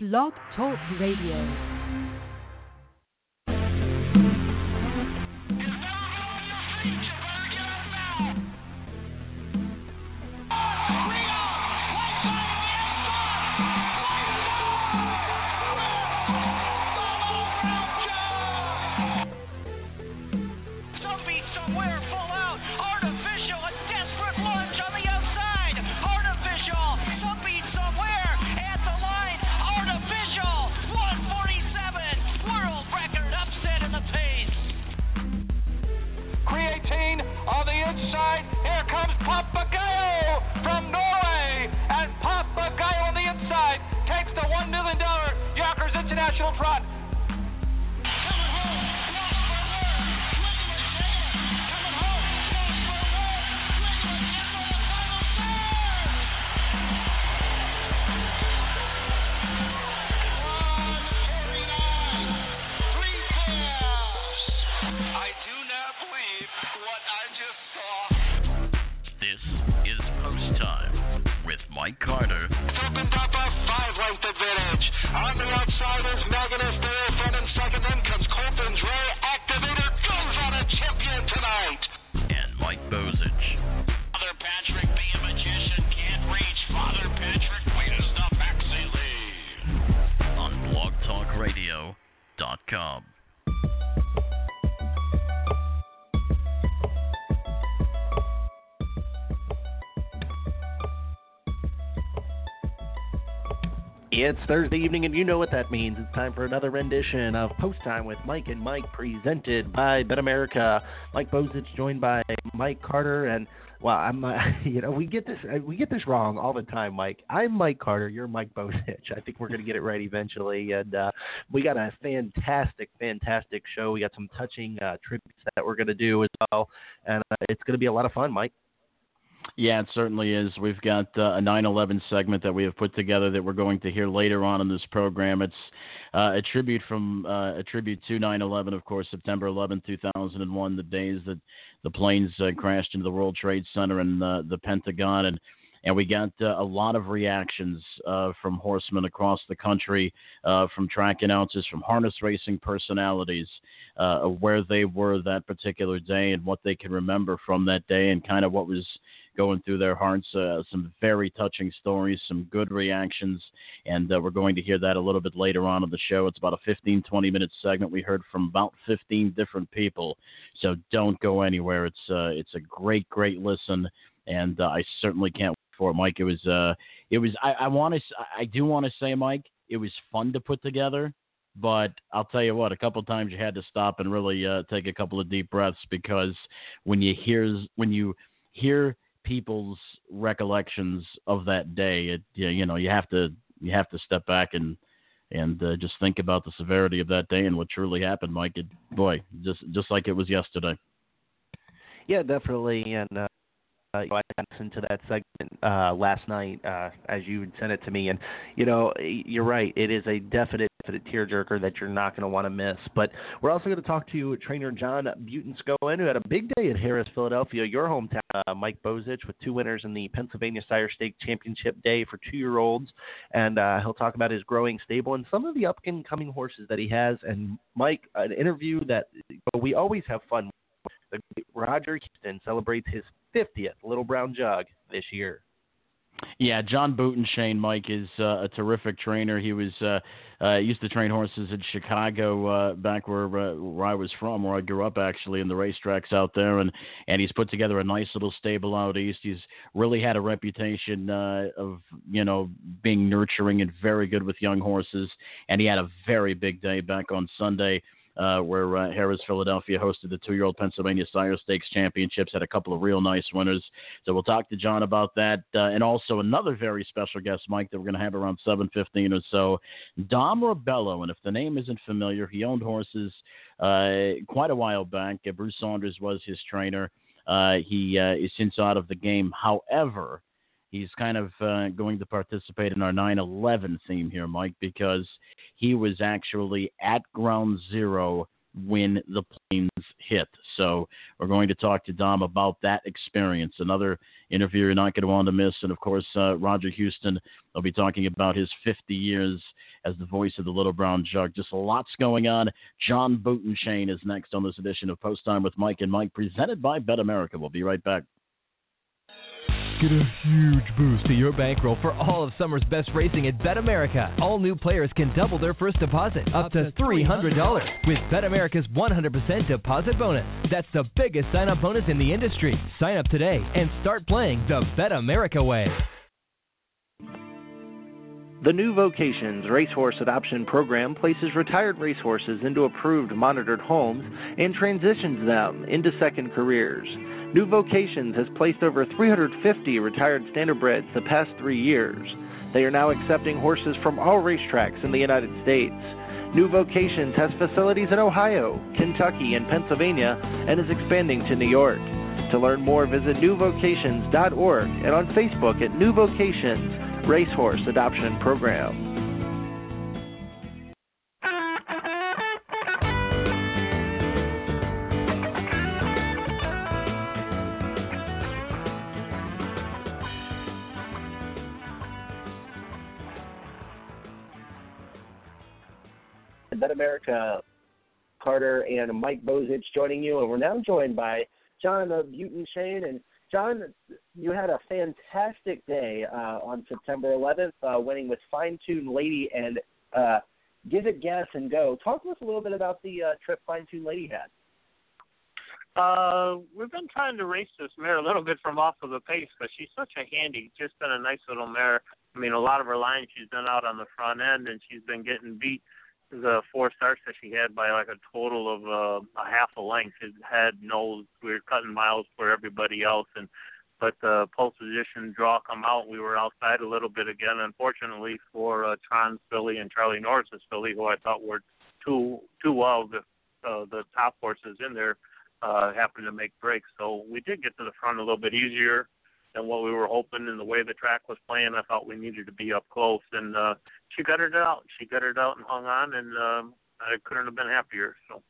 Blog Talk Radio. It's Thursday evening, and you know what that means. It's time for another rendition of Post Time with Mike and Mike, presented by Bet America. Mike Bozich, joined by Mike Carter, and well, I'm, uh, you know, we get this, uh, we get this wrong all the time, Mike. I'm Mike Carter. You're Mike Bozich. I think we're to get it right eventually, and uh, we got a fantastic, fantastic show. We got some touching uh, tributes that we're to do as well, and uh, it's to be a lot of fun, Mike. Yeah, it certainly is. We've got uh, a 9/11 segment that we have put together that we're going to hear later on in this program. It's uh, a tribute from uh, a tribute to 9/11, of course, September 11, 2001, the days that the planes uh, crashed into the World Trade Center and the Pentagon, and and we got uh, a lot of reactions uh, from horsemen across the country, from track announcers, from harness racing personalities, of where they were that particular day and what they can remember from that day, and kind of what was going through their hearts. Uh, some very touching stories, some good reactions, and uh, we're going to hear that a little bit later on in the show. It's about a 15, 20 minute segment. We heard from about 15 different people, so don't go anywhere. It's uh, it's a great, great listen, and uh, I certainly can't wait for it, Mike. It was uh, it was I, I want to I do want to say, Mike, it was fun to put together. But I'll tell you what, a couple times you had to stop and really uh, take a couple of deep breaths because when you hear when you hear people's recollections of that day, it you know you have to you have to step back and and uh, just think about the severity of that day and what truly happened, Mike. It, boy, just just like it was yesterday. Yeah, definitely. And uh, you know, I listened to that segment uh, last night uh, as you sent it to me, and you know, you're right. It is a definite, definite tearjerker that you're not going to want to miss. But we're also going to talk to trainer John Butenschoen, who had a big day at Harrah's, Philadelphia, your hometown. Uh, Mike Bozich with two winners in the Pennsylvania Sire Stake Championship Day for two-year-olds, and uh, he'll talk about his growing stable and some of the up-and-coming horses that he has. And Mike, an interview that we always have fun. Great Roger Huston celebrates his 50th Little Brown Jug this year. Yeah, John Butenschoen, Mike, is uh, a terrific trainer. He was uh, uh, used to train horses in Chicago uh, back where uh, where I was from, where I grew up actually, in the racetracks out there, and and he's put together a nice little stable out east. He's really had a reputation uh, of you know being nurturing and very good with young horses, and he had a very big day back on Sunday uh, where uh, Harrah's Philadelphia hosted the two-year-old Pennsylvania Sire Stakes Championships. Had a couple of real nice winners. So we'll talk to John about that, uh, and also another very special guest, Mike, that we're going to have around 7:15 or so. Dom Rebelo, and if the name isn't familiar, he owned horses uh, quite a while back. Uh, Bruce Saunders was his trainer. Uh, he is since out of the game. However, he's kind of uh, going to participate in our 9/11 theme here, Mike, because he was actually at Ground Zero when the planes hit. So we're going to talk to Dom about that experience. Another interview you're not going to want to miss. And of course, uh, Roger Huston will be talking about his 50 years as the voice of the Little Brown Jug. Just lots going on. John Butenschoen is next on this edition of Post Time with Mike and Mike, presented by Bet America. We'll be right back. Get a huge boost to your bankroll for all of summer's best racing at Bet America. All new players can double their first deposit up to $300 with Bet America's 100% deposit bonus. That's the biggest sign up bonus in the industry. Sign up today and start playing the Bet America way. The new Vocations Racehorse Adoption Program places retired racehorses into approved monitored homes and transitions them into second careers. New Vocations has placed over 350 retired standardbreds the past three years. They are now accepting horses from all racetracks in the United States. New Vocations has facilities in Ohio, Kentucky, and Pennsylvania and is expanding to New York. To learn more, visit newvocations.org and on Facebook at New Vocations Racehorse Adoption Program. America, Carter and Mike Bozich joining you, and we're now joined by John of Butenschoen. And John, you had a fantastic day uh, on September 11th, uh, winning with Fine Tune Lady and uh, Give It Gas and Go. Talk to us a little bit about the uh, trip Fine Tune Lady had. Uh, we've been trying to race this mare a little bit from off of the pace, but she's such a handy, just been a nice little mare. I mean, a lot of her lines she's been out on the front end, and she's been getting beat the four starts that she had by like a total of uh, a half a length. It had no, we were cutting miles for everybody else, and but the pole position draw come out, we were outside a little bit again. Unfortunately for uh, Tron's filly and Charlie Norris's filly, who I thought were too too well the uh, the top horses in there uh, happened to make breaks. So we did get to the front a little bit easier than what we were hoping. And the way the track was playing, I thought we needed to be up close. And uh, she gutted it out. She gutted it out and hung on, and um, I couldn't have been happier. So.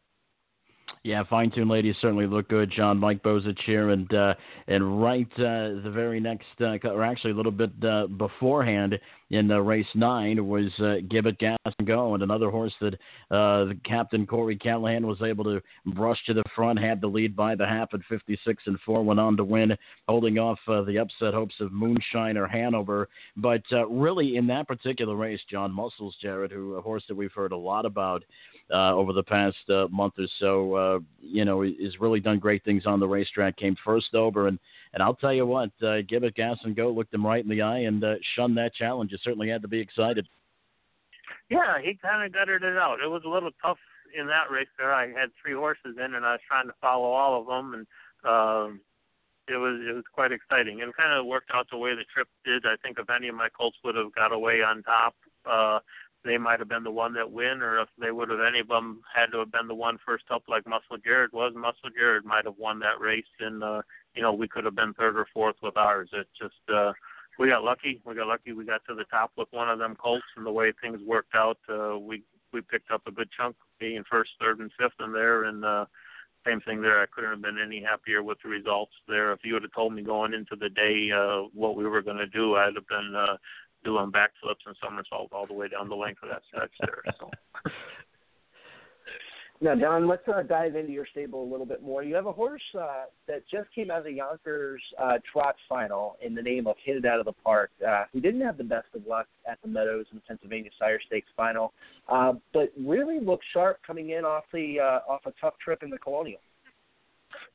Yeah, fine tune ladies certainly look good. John Mike Bozich here, and uh, and right uh, the very next, uh, or actually a little bit uh, beforehand in uh, race nine was uh, Gas and Go, and another horse that uh, the captain Corey Callahan was able to brush to the front, had the lead by the half at 56 and four, went on to win, holding off uh, the upset hopes of Moonshiner Hanover. But uh, really, in that particular race, John Muscles, Jared, who a horse that we've heard a lot about uh, over the past uh, month or so. Uh, you know, has really done great things on the racetrack. Came first over, and and I'll tell you what, uh, give it gas and go. Looked him right in the eye and uh, shunned that challenge. You certainly had to be excited. Yeah, he kind of gutted it out. It was a little tough in that race there. I had three horses in, and I was trying to follow all of them, and um, it was it was quite exciting and kind of worked out the way the trip did. I think if any of my colts would have got away on top, uh, they might have been the one that win, or if they would have any of them had to have been the one first up, like Muscle Jared was. Muscle Jared might have won that race, and uh, you know we could have been third or fourth with ours. It just uh, we got lucky. We got lucky. We got to the top with one of them colts, and the way things worked out, uh, we we picked up a good chunk, being first, third, and fifth in there, and. uh same thing there. I couldn't have been any happier with the results there. If you would have told me going into the day uh, what we were going to do, I'd have been uh, doing backflips and somersaults all the way down the length of that stretch there. So. Now, Don, let's uh, dive into your stable a little bit more. You have a horse uh, that just came out of the Yonkers uh, Trot Final in the name of Hit It Out of the Park. Uh, he didn't have the best of luck at the Meadows and Pennsylvania Sire Stakes Final, uh, but really looked sharp coming in off the uh, off a tough trip in the Colonial.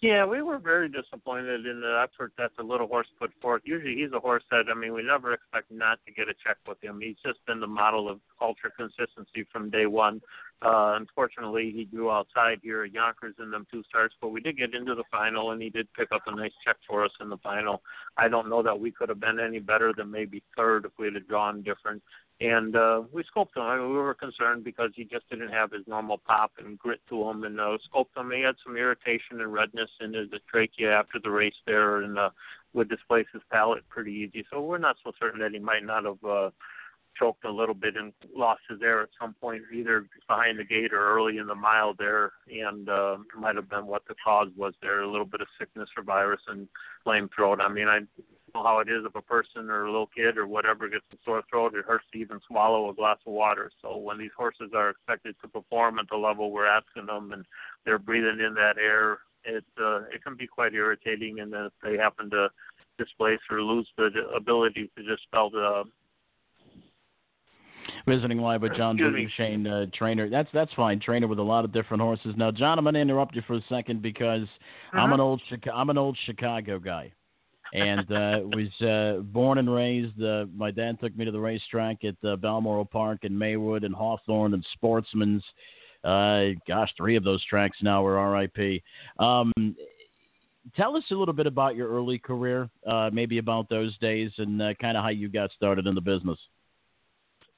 Yeah, we were very disappointed in the effort that the little horse put forth. Usually, he's a horse that I mean, we never expect not to get a check with him. He's just been the model of ultra consistency from day one. Uh, unfortunately, he grew outside here at Yonkers in them two starts, but we did get into the final, and he did pick up a nice check for us in the final. I don't know that we could have been any better than maybe third if we had drawn different and uh, we scoped him. I mean, we were concerned because he just didn't have his normal pop and grit to him, and uh, scoped him. He had some irritation and redness in his trachea after the race there, and uh, would displace his palate pretty easy. So we're not so certain that he might not have uh, choked a little bit and lost his air at some point, either behind the gate or early in the mile there, and uh, might have been what the cause was there, a little bit of sickness or virus and lame throat. I mean, I know how it is if a person or a little kid or whatever gets a sore throat, it hurts to even swallow a glass of water. So when these horses are expected to perform at the level we're asking them, and they're breathing in that air, it uh, it can be quite irritating. And then if they happen to displace or lose the ability to just spell the visiting live with John Shane, uh, trainer. That's that's fine. Trainer with a lot of different horses. Now, John, I'm going to interrupt you for a second because uh-huh. I'm an old I'm an old Chicago guy, and uh, was uh, born and raised. Uh, my dad took me to the racetrack at uh, Balmoral Park in Maywood and Hawthorne and Sportsman's. Uh, gosh, three of those tracks now are RIP. Um, tell us a little bit about your early career, uh, maybe about those days, and uh, kind of how you got started in the business.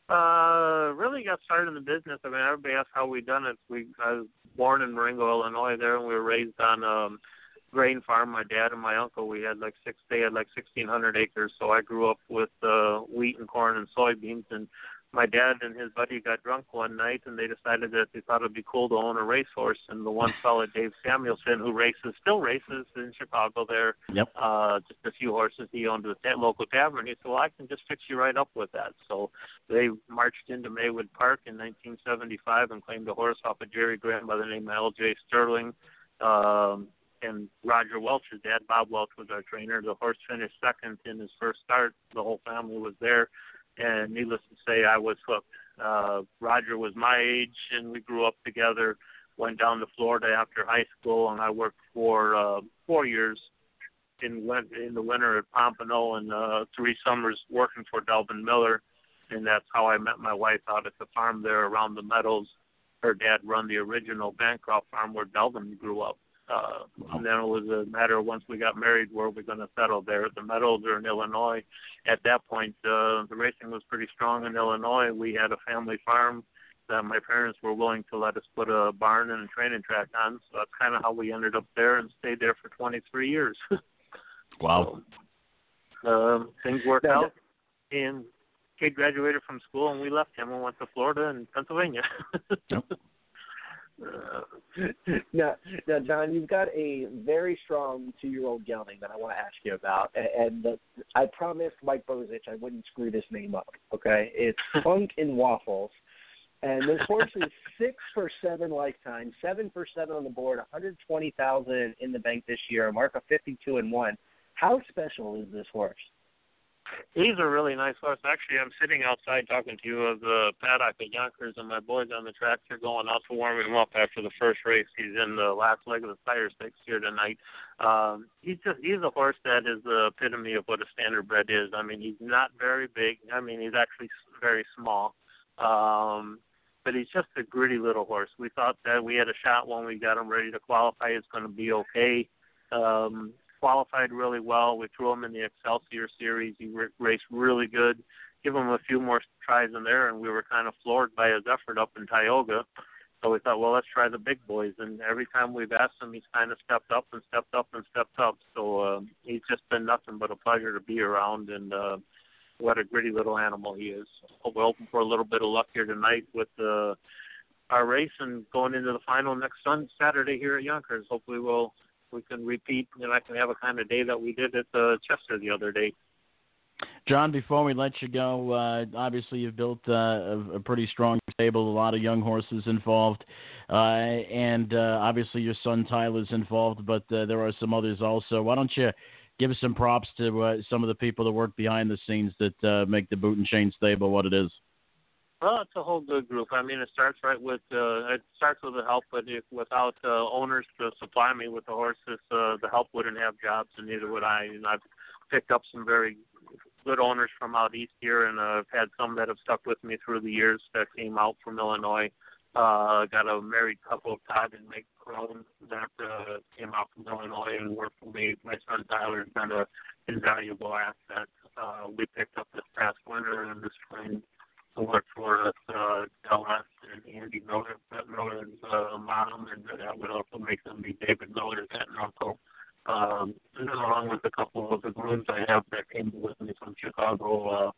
Uh, really got started in the business. I mean, everybody asks how we done it. We I was born in Marengo, Illinois, there, and we were raised on um grain farm. My dad and my uncle, we had like six. They had like sixteen hundred acres, so I grew up with uh, wheat and corn and soybeans. And my dad and his buddy got drunk one night and they decided that they thought it'd be cool to own a racehorse and the one fellow Dave Samuelson who races still races in Chicago there yep. uh just a few horses he owned at that local tavern he said well I can just fix you right up with that so they marched into Maywood Park in 1975 and claimed a horse off of Jerry Graham by the name of L.J. Sterling um and Roger Welch's dad, Bob Welch, was our trainer. The horse finished second in his first start. The whole family was there and needless to say, I was hooked. Uh, Roger was my age, and we grew up together. Went down to Florida after high school, and I worked for uh, four years in in the winter at Pompano, and uh, three summers working for Delvin Miller, and that's how I met my wife out at the farm there around the Meadows. Her dad run the original Bancroft farm where Delvin grew up. Uh, and then it was a matter of once we got married, where we're going to settle there. The Meadows are in Illinois. At that point, uh, the racing was pretty strong in Illinois. We had a family farm that my parents were willing to let us put a barn and a training track on. So that's kind of how we ended up there and stayed there for 23 years. wow. So, um, things worked out, and kid graduated from school, and we left him and went to Florida and Pennsylvania. yep. now, now, John, you've got a very strong two-year-old gelding that I want to ask you about, and the, I promised Mike Bozich I wouldn't screw this name up. Okay, it's Funk and Waffles, and this horse is six for seven lifetime, seven for seven on the board, 120,000 in the bank this year, a mark of 52 and one. How special is this horse? He's a really nice horse. Actually, I'm sitting outside talking to you of the paddock at Yonkers, and my boys on the track are going out to warm him up after the first race. He's in the last leg of the Sire Stakes here tonight. Um, he's just he's a horse that is the epitome of what a standardbred is. I mean, he's not very big. I mean, he's actually very small. Um, but he's just a gritty little horse. We thought that we had a shot when we got him ready to qualify. It's going to be okay. Um, qualified really well. We threw him in the Excelsior Series. He r- raced really good. Give him a few more tries in there, and we were kind of floored by his effort up in Tioga. So we thought, well, let's try the big boys. And every time we've asked him, he's kind of stepped up and stepped up and stepped up. So uh, he's just been nothing but a pleasure to be around. And uh, what a gritty little animal he is. So we're hoping for a little bit of luck here tonight with uh, our race and going into the final next Sunday, Saturday here at Yonkers. Hopefully, we'll we can repeat and I can have a kind of day that we did at uh, Chester the other day. John, before we let you go, uh, obviously you've built uh, a, a, pretty strong stable, a lot of young horses involved, uh, and uh, obviously your son Tyler's involved, but uh, there are some others also. Why don't you give some props to some of the people that work behind the scenes that make the Butenschoen stable what it is? Well, it's a whole good group. I mean, it starts right with uh, it starts with the help, but if without uh, owners to supply me with the horses, uh, the help wouldn't have jobs, and neither would I. And I've picked up some very good owners from out east here, and uh, I've had some that have stuck with me through the years that came out from Illinois. Uh, got a married couple, Todd and Meg Crone, that uh, came out from Illinois and worked for me. My son Tyler has been a invaluable asset. Uh, we picked up this past winter and this spring worked for us, uh, Dallas and Andy Miller, Brett Miller's uh, mom, and that would also make them be David Miller's aunt and uncle. Um, and along with a couple of the grooms I have that came with me from Chicago, uh,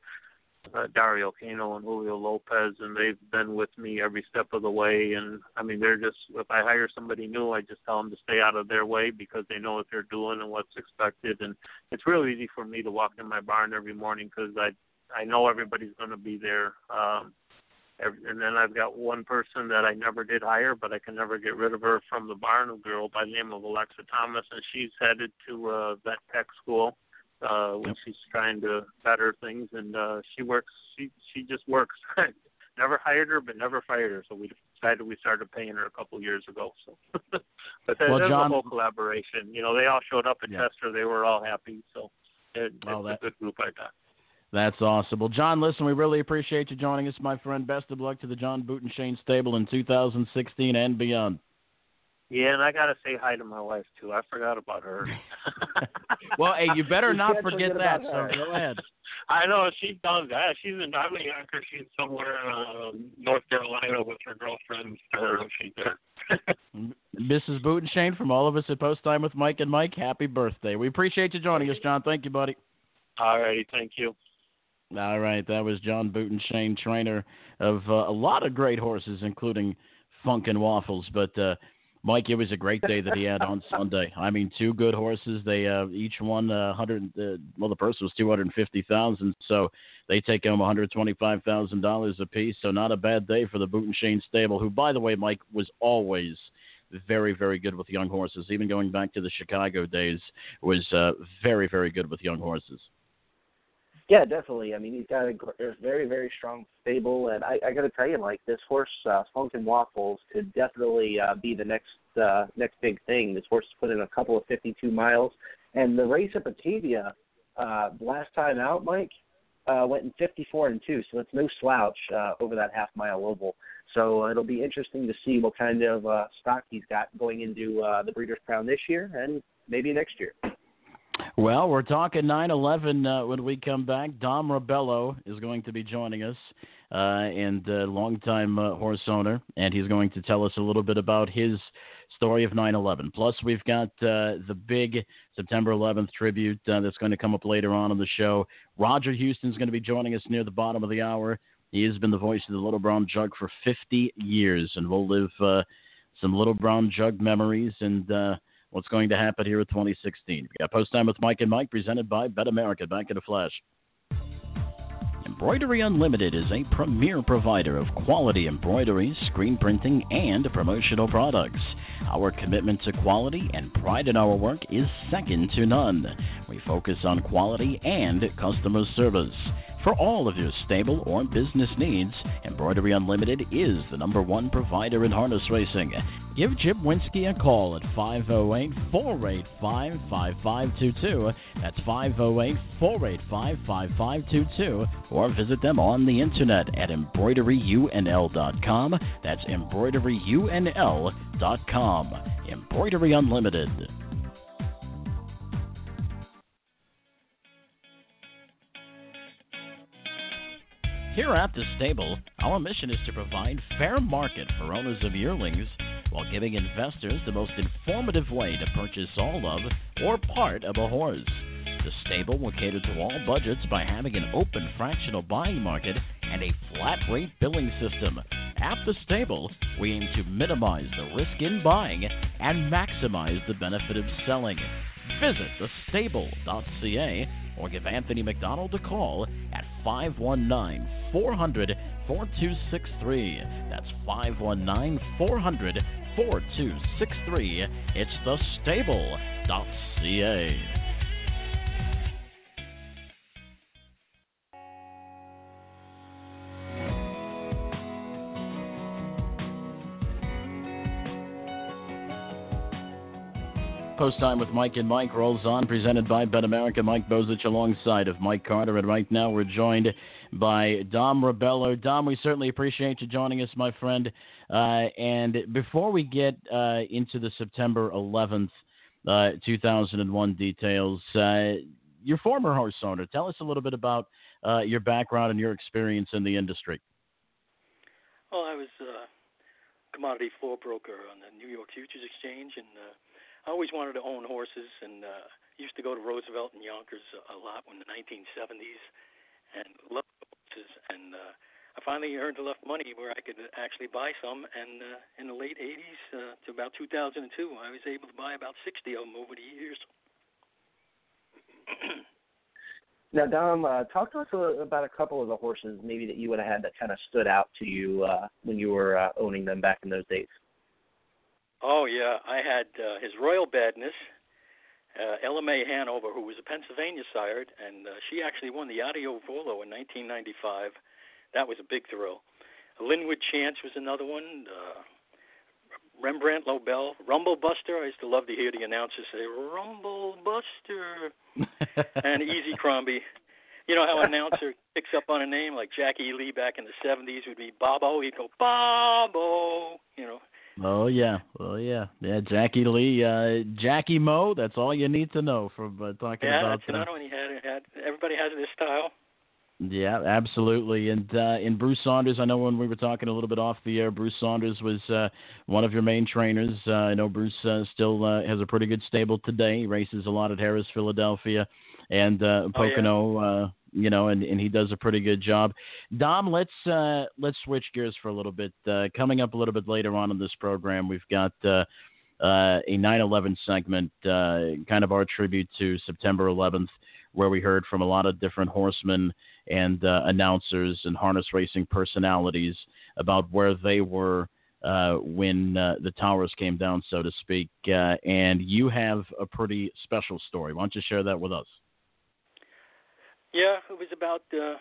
uh, Dario Kano and Julio Lopez and they've been with me every step of the way. And I mean, they're just if I hire somebody new, I just tell them to stay out of their way because they know what they're doing and what's expected. And it's real easy for me to walk in my barn every morning because I I know everybody's going to be there. Um, and then I've got one person that I never did hire, but I can never get rid of her from the barn, a girl by the name of Alexa Thomas, and she's headed to uh, vet tech school uh, when she's trying to better things, and uh, she works. She she just works. never hired her, but never fired her. So we decided we started paying her a couple years ago. So, but that, well, that's John, a whole collaboration. You know, they all showed up at yeah. Chester. They were all happy. So it, well, it's that, a good group I got. That's awesome. Well, John, listen, we really appreciate you joining us, my friend. Best of luck to the John Butenschoen stable in 2016 and beyond. Yeah, and I gotta say hi to my wife too. I forgot about her. well, hey, you better you not forget that. So go ahead. I know she does that. She's in I'm in Yonkers. She's somewhere in uh, North Carolina with her girlfriend. Or she's there. Mrs. Butenschoen, from all of us at Post Time with Mike and Mike, happy birthday. We appreciate you joining us, John. Thank you, buddy. All righty, thank you. All right, that was John Boot Shane, trainer of uh, a lot of great horses, including Funk and Waffles. But uh, Mike, it was a great day that he had on Sunday. I mean, two good horses. They uh, each won uh, hundred. Uh, well, the purse was two hundred fifty thousand, so they take home one hundred twenty-five thousand dollars apiece. So not a bad day for the Butenschoen stable, who, by the way, Mike was always very, very good with young horses. Even going back to the Chicago days, was uh, very, very good with young horses. Yeah, definitely. I mean, he's got a, a very, very strong stable, and I, I got to tell you, like this horse, uh, Funk and Waffles, could definitely uh, be the next uh, next big thing. This horse put in a couple of 52 miles, and the race at Batavia uh, last time out, Mike, uh, went in 54 and two, so it's no slouch uh, over that half mile oval. So uh, it'll be interesting to see what kind of uh, stock he's got going into uh, the Breeders' Crown this year and maybe next year. Well, we're talking 9/11 uh, when we come back. Dom Rebelo is going to be joining us, uh, and uh, longtime uh, horse owner, and he's going to tell us a little bit about his story of 9/11. Plus, we've got uh, the big September 11th tribute uh, that's going to come up later on in the show. Roger Huston's going to be joining us near the bottom of the hour. He has been the voice of the Little Brown Jug for 50 years, and we'll live uh, some Little Brown Jug memories and what's going to happen here in 2016. We got Post Time with Mike and Mike presented by Bet America. Back in a flash. Embroidery Unlimited is a premier provider of quality embroidery, screen printing, and promotional products. Our commitment to quality and pride in our work is second to none. We focus on quality and customer service. For all of your stable or business needs, Embroidery Unlimited is the number one provider in harness racing. Give Jim Winsky a call at 508 485 5522. That's 508 485 5522. Or visit them on the internet at embroideryunl.com. That's embroideryunl.com. Embroidery Unlimited. Here at the stable, our mission is to provide fair market for owners of yearlings while giving investors the most informative way to purchase all of or part of a horse. The stable will cater to all budgets by having an open fractional buying market and a flat rate billing system. At the stable, we aim to minimize the risk in buying and maximize the benefit of selling. Visit thestable.ca or give Anthony McDonald a call at 519 400 4263. That's 519 400 4263. It's thestable.ca. Post Time with Mike and Mike rolls on, presented by Bet America. Mike Bozich alongside of Mike Carter. And right now we're joined by Dom Rebelo. Dom, we certainly appreciate you joining us, my friend. Uh, and before we get uh, into the September 11th, uh, 2001 details, uh, your former horse owner, tell us a little bit about uh, your background and your experience in the industry. Well, I was a commodity floor broker on the New York Futures Exchange and uh, I always wanted to own horses, and uh, used to go to Roosevelt and Yonkers a lot in the 1970s, and loved horses. And uh, I finally earned enough money where I could actually buy some, and uh, in the late '80s uh, to about 2002, I was able to buy about 60 of them over the years. Now, Dom, uh, talk to us a, about a couple of the horses maybe that you would have had that kind of stood out to you uh, when you were uh, owning them back in those days. Oh yeah, I had uh, his Royal Badness, uh, Ella May Hanover, who was a Pennsylvania sired, and uh, she actually won the Adioo Volo in 1995. That was a big thrill. Linwood Chance was another one. Uh, Rembrandt Lobel, Rumble Buster. I used to love to hear the announcers say Rumble Buster, and Easy Crombie. You know how an announcer picks up on a name like Jackie Lee back in the '70s would be Bobo. He'd go Bobo. You know. Oh yeah, oh yeah, yeah. Jackie Lee, uh, Jackie Mo. That's all you need to know from uh, talking yeah, about. that's another one he had. had. Everybody has this style. Yeah, absolutely. And uh, in Bruce Saunders, I know when we were talking a little bit off the air, Bruce Saunders was uh, one of your main trainers. Uh, I know Bruce uh, still uh, has a pretty good stable today. He races a lot at Harrah's, Philadelphia, and uh, Pocono. Oh, yeah. uh, you know, and, and he does a pretty good job. Dom, let's uh, let's switch gears for a little bit. Uh, coming up a little bit later on in this program, we've got uh, uh, a 9/11 segment, uh, kind of our tribute to September 11th, where we heard from a lot of different horsemen and uh, announcers and harness racing personalities about where they were when the towers came down, so to speak. And you have a pretty special story. Why don't you share that with us? Yeah, it was about uh,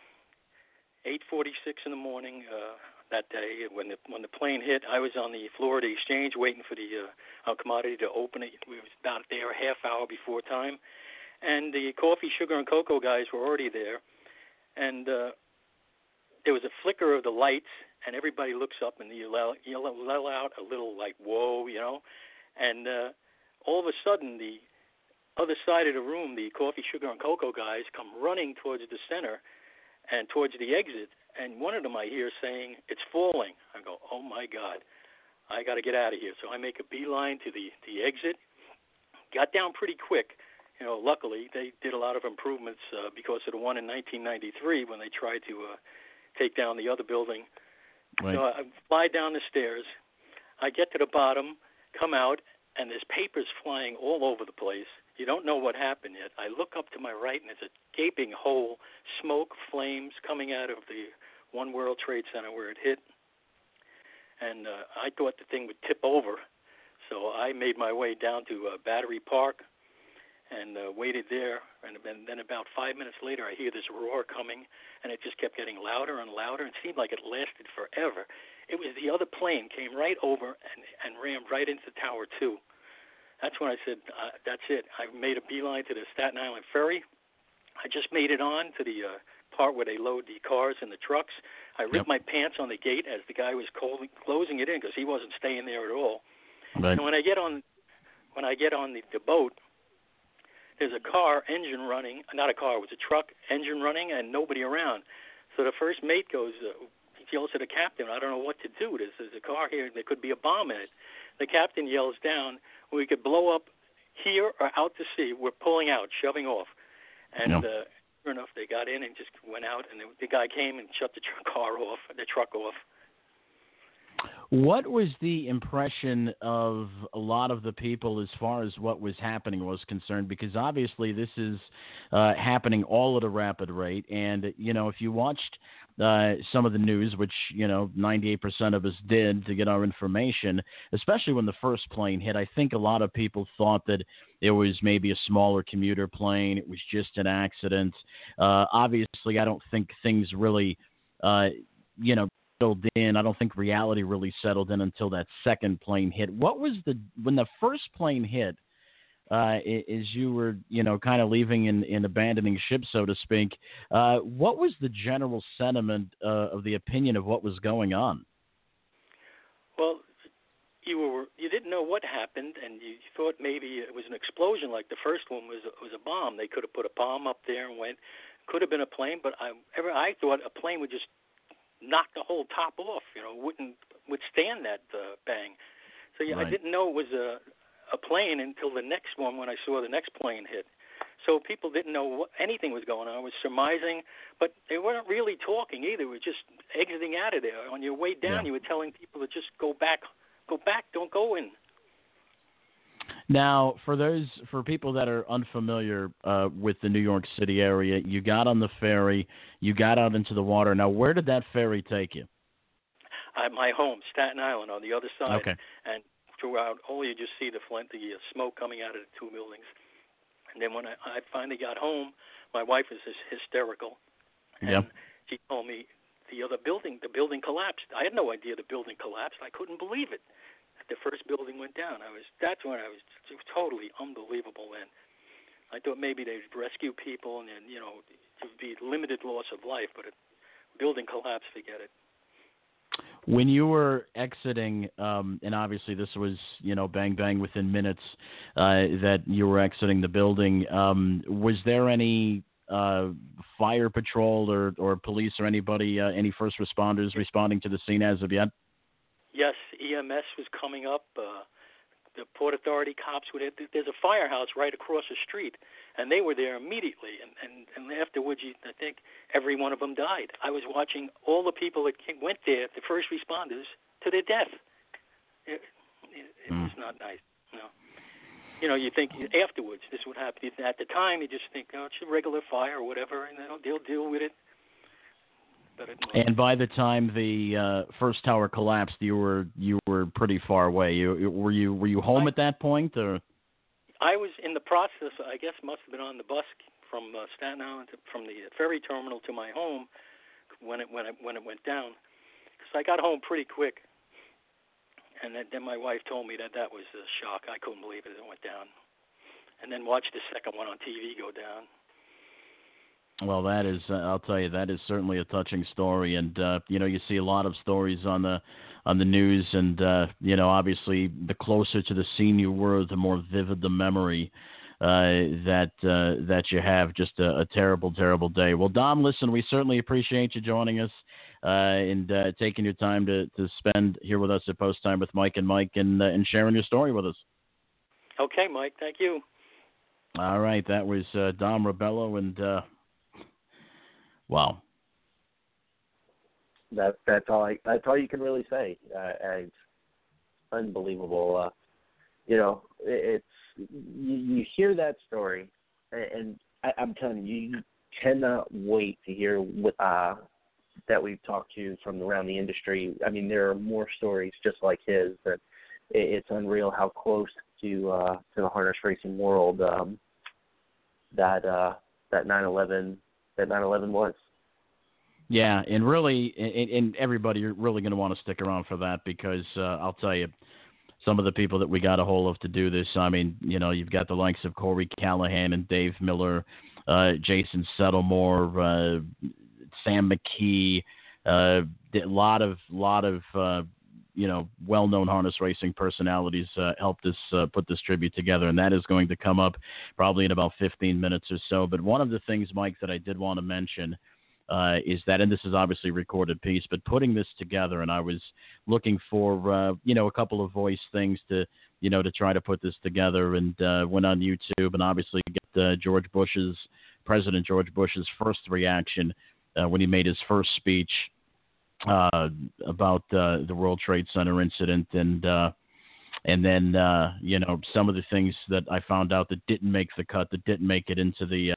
8:46 in the morning uh, that day when the when the plane hit. I was on the Florida Exchange waiting for the uh, commodity to open. It we was about there a half hour before time, and the coffee, sugar, and cocoa guys were already there, and uh, there was a flicker of the lights, and everybody looks up and you yell, yell, yell out a little like "whoa," you know, and uh, all of a sudden the other side of the room, the coffee, sugar, and cocoa guys come running towards the center and towards the exit. And one of them I hear saying, It's falling. I go, Oh my God, I got to get out of here. So I make a beeline to the, the exit. Got down pretty quick. You know, luckily, they did a lot of improvements uh, because of the one in 1993 when they tried to uh, take down the other building. Right. So I fly down the stairs. I get to the bottom, come out, and there's papers flying all over the place. You don't know what happened yet. I look up to my right, and there's a gaping hole, smoke, flames coming out of the One World Trade Center where it hit. And uh, I thought the thing would tip over, so I made my way down to uh, Battery Park and uh, waited there. And then, then about five minutes later, I hear this roar coming, and it just kept getting louder and louder. It seemed like it lasted forever. It was the other plane came right over and and rammed right into Tower Two. That's when I said, uh, "That's it." I made a beeline to the Staten Island ferry. I just made it on to the uh, part where they load the cars and the trucks. I ripped Yep. my pants on the gate as the guy was col- closing it in because he wasn't staying there at all. Right. And when I get on, when I get on the, the boat, there's a car engine running. Not a car, it was a truck engine running, and nobody around. So the first mate goes, uh, he yells to the captain, "I don't know what to do. There's, there's a car here. There could be a bomb in it." The captain yells down, "We could blow up here or out to sea. We're pulling out, shoving off." And Yeah. uh, sure enough, they got in and just went out, and the, the guy came and shut the tr- car off, the truck off. What was the impression of a lot of the people as far as what was happening was concerned? Because obviously this is uh, happening all at a rapid rate, and you know if you watched uh, some of the news, which you know 98% of us did to get our information, especially when the first plane hit, I think a lot of people thought that it was maybe a smaller commuter plane. It was just an accident. Uh, obviously, I don't think things really, uh, you know settled in. I don't think reality really settled in until that second plane hit. What was the when the first plane hit? Uh, as you were, you know, kind of leaving and, and abandoning ship, so to speak. Uh, what was the general sentiment uh, of the opinion of what was going on? Well, you were you didn't know what happened, and you thought maybe it was an explosion like the first one was was a bomb. They could have put a bomb up there and went. Could have been a plane, but I ever I thought a plane would just knock the whole top off. You know, wouldn't withstand that uh, bang. So yeah, Right. I didn't know it was a a plane until the next one when I saw the next plane hit. So people didn't know what, anything was going on. It was surmising, but they weren't really talking either. They were just exiting out of there. On your way down, Yeah. you were telling people to just go back, go back, don't go in. Now, for those for people that are unfamiliar uh, with the New York City area, you got on the ferry, you got out into the water. Now, where did that ferry take you? At my home, Staten Island, on the other side, Okay. and throughout, all you just see the flint, the uh, smoke coming out of the two buildings. And then when I, I finally got home, my wife was hysterical. And Yep. she told me the other building, the building collapsed. I had no idea the building collapsed. I couldn't believe it. The first building went down. I was that's when I was was totally unbelievable. Then I thought maybe they'd rescue people and then you know it would be limited loss of life, but a building collapse, forget it. When you were exiting, um, and obviously this was, you know, bang bang within minutes uh, that you were exiting the building. Um, was there any uh, fire patrol or, or police or anybody, uh, any first responders responding to the scene as of yet? Yes, EMS was coming up. Uh, the Port Authority cops were there. There's a firehouse right across the street, and they were there immediately. And and, and afterwards, you, I think every one of them died. I was watching all the people that came, went there, the first responders, to their death. It, it, it hmm. was not nice. No. You know, you think afterwards this would happen. At the time, you just think, oh, it's a regular fire or whatever, and they'll, they'll deal with it. And by the time the uh, first tower collapsed, you were you were pretty far away. You were you were you home at that point, or I was in the process. I guess must have been on the bus from uh, Staten Island to, from the ferry terminal to my home when it when it when it went down. Because I got home pretty quick, and then, then my wife told me that that was a shock. I couldn't believe it. It went down, and then watched the second one on TV go down. Well, that is, uh, I'll tell you, that is certainly a touching story, and uh, you know, you see a lot of stories on the on the news, and uh, you know, obviously, the closer to the scene you were, the more vivid the memory uh, that uh, that you have. Just a, a terrible, terrible day. Well, Dom, listen, we certainly appreciate you joining us uh, and uh, taking your time to to spend here with us at Post Time with Mike and Mike, and uh, and sharing your story with us. Okay, Mike. Thank you. All right, that was uh, Dom Rebelo, and uh, wow. That that's all I that's all you can really say. Uh, it's unbelievable. Uh, you know, it, it's you, you hear that story, and, and I, I'm telling you, you cannot wait to hear what uh, that we've talked to from around the industry. I mean, there are more stories just like his that it, it's unreal how close to uh, to the harness racing world um, that uh, that 911 that 9/11 was. Yeah, and really, and, and everybody, you're really going to want to stick around for that because uh, I'll tell you, some of the people that we got a hold of to do this. I mean, you know, you've got the likes of Corey Callahan and Dave Miller, uh, Jason Settlemoir, uh, Sam McKee, uh, a lot of lot of uh, you know well-known harness racing personalities uh, helped us uh, put this tribute together, and that is going to come up probably in about 15 minutes or so. But one of the things, Mike, that I did want to mention uh, is that, and this is obviously a recorded piece, but putting this together, and I was looking for, uh, you know, a couple of voice things to, you know, to try to put this together, and uh, went on YouTube, and obviously get uh, George Bush's, President George Bush's first reaction uh, when he made his first speech uh, about uh, the World Trade Center incident, and uh, and then uh, you know some of the things that I found out that didn't make the cut, that didn't make it into the. Uh,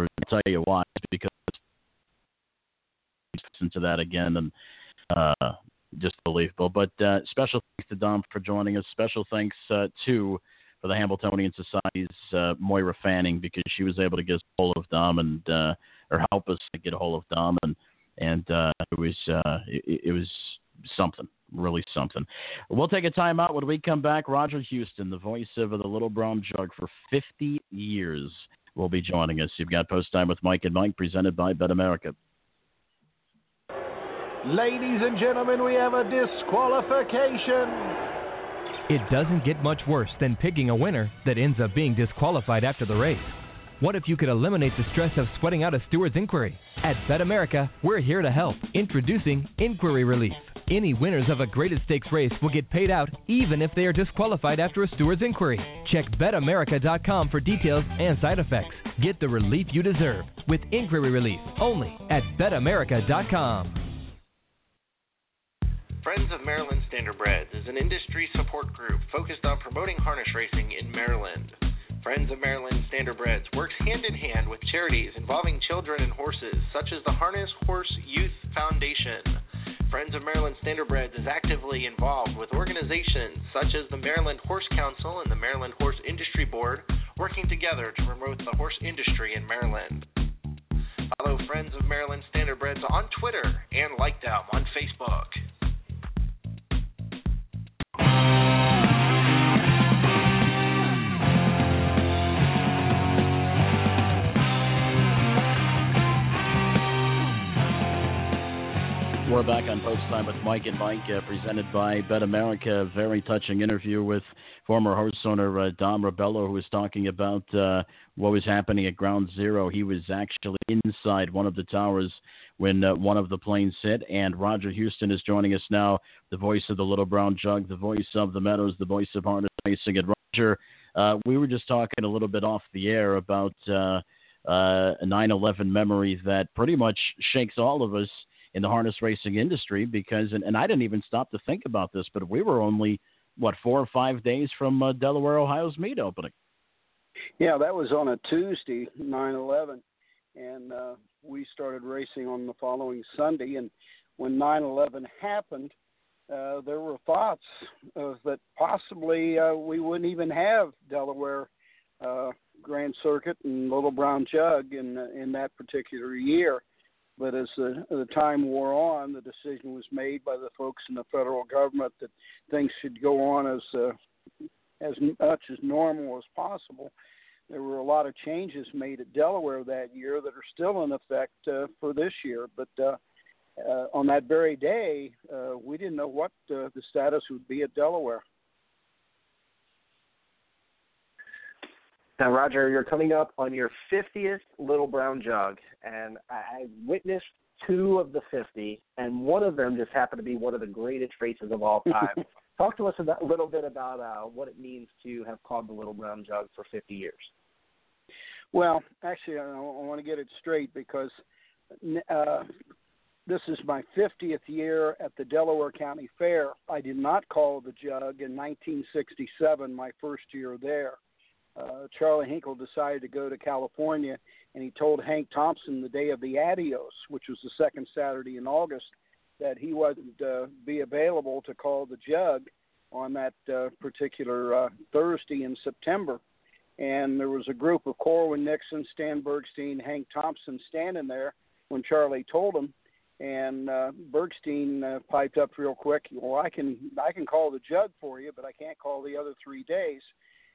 I'll tell you why, because listen to that again and uh, just believable. But special thanks to Dom for joining us. Special thanks to for the Hambletonian Society's Moira Fanning because she was able to get hold of Dom and or help us to get a hold of them. and and uh, it was uh, it, it was something really something. We'll take a time out when we come back. Roger Huston, the voice of the Little Brown Jug for 50 years, will be joining us. You've got Post Time with Mike and Mike, presented by Bet America. Ladies and gentlemen, we have a disqualification. It doesn't get much worse than picking a winner that ends up being disqualified after the race. What if you could eliminate the stress of sweating out a steward's inquiry? At Bet America, we're here to help. Introducing Inquiry Relief. Any winners of a graded stakes race will get paid out even if they are disqualified after a steward's inquiry. Check betamerica.com for details and side effects. Get the relief you deserve with inquiry relief only at betamerica.com. Friends of Maryland Standardbreds is an industry support group focused on promoting harness racing in Maryland. Friends of Maryland Standardbreds works hand in hand with charities involving children and horses, such as the Harness Horse Youth Foundation. Friends of Maryland Standardbreds is actively involved with organizations such as the Maryland Horse Council and the Maryland Horse Industry Board, working together to promote the horse industry in Maryland. Follow Friends of Maryland Standardbreds on Twitter and like them on Facebook. We're back on Post Time with Mike and Mike, uh, presented by Bet America. Very touching interview with former horse owner uh, Dom Rebelo, who was talking about uh, what was happening at Ground Zero. He was actually inside one of the towers when uh, one of the planes hit. And Roger Huston is joining us now, the voice of the Little Brown Jug, the voice of the Meadows, the voice of harness racing. And Roger, uh, we were just talking a little bit off the air about uh, a 9/11 memory that pretty much shakes all of us in the harness racing industry because, and, and I didn't even stop to think about this, but we were only, what, four or five days from uh, Delaware, Ohio's meet opening. Yeah, that was on a Tuesday, 9 11. And uh, we started racing on the following Sunday. And when 9 11 happened, uh, there were thoughts of that possibly uh, we wouldn't even have Delaware uh, Grand Circuit and Little Brown Jug in in that particular year. But as the, the time wore on, the decision was made by the folks in the federal government that things should go on as uh, as much as normal as possible. There were a lot of changes made at Delaware that year that are still in effect uh, for this year. But uh, uh, on that very day, uh, we didn't know what uh, the status would be at Delaware. Now, Roger, you're coming up on your 50th Little Brown Jug, and I've witnessed two of the 50, and one of them just happened to be one of the greatest races of all time. Talk to us a little bit about uh, what it means to have called the Little Brown Jug for 50 years. Well, actually, I, I want to get it straight because uh, this is my 50th year at the Delaware County Fair. I did not call the jug in 1967, my first year there uh, Charlie Hinkle decided to go to California, and he told Hank Thompson the day of the Adios, which was the second Saturday in August, that he wouldn't uh, be available to call the jug on that uh, particular uh, Thursday in September. And there was a group of Corwin Nixon, Stan Bergstein, Hank Thompson standing there when Charlie told him. And uh, Bergstein uh, piped up real quick. Well, I can I can call the jug for you, but I can't call the other three days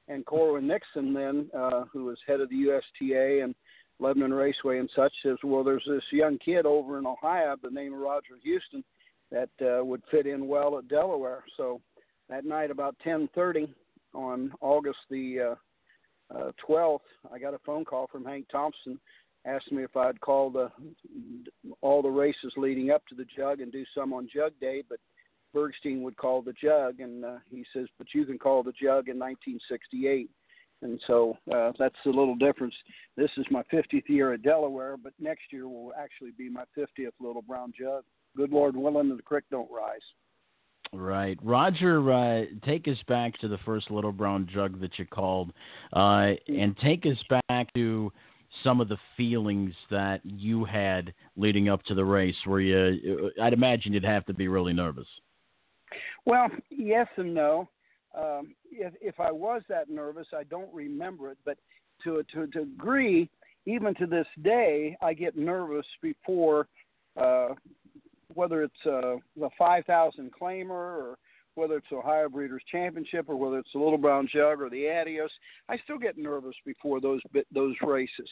and Corwin Nixon then, uh, who was head of the USTA and Lebanon Raceway and such, says, well, there's this young kid over in Ohio, by the name of Roger Huston, that uh, would fit in well at Delaware. So that night, about 10:30 on August the uh, uh, 12th, I got a phone call from Hank Thompson, asking me if I'd call the all the races leading up to the Jug and do some on Jug Day, but Bergstein would call the jug, and uh, he says, "But you can call the jug in 1968." And so uh, that's a little difference. This is my 50th year at Delaware, but next year will actually be my 50th Little Brown Jug. Good Lord willing, and the creek don't rise. Right, Roger. Uh, take us back to the first Little Brown Jug that you called, uh, and take us back to some of the feelings that you had leading up to the race. Where you, I'd imagine you'd have to be really nervous. Well, yes and no. Um, if if I was that nervous, I don't remember it, but to to a degree, even to this day, I get nervous before uh, whether it's uh, the 5,000 claimer or whether it's Ohio Breeders' Championship or whether it's the Little Brown Jug or the Adios. I still get nervous before those those races,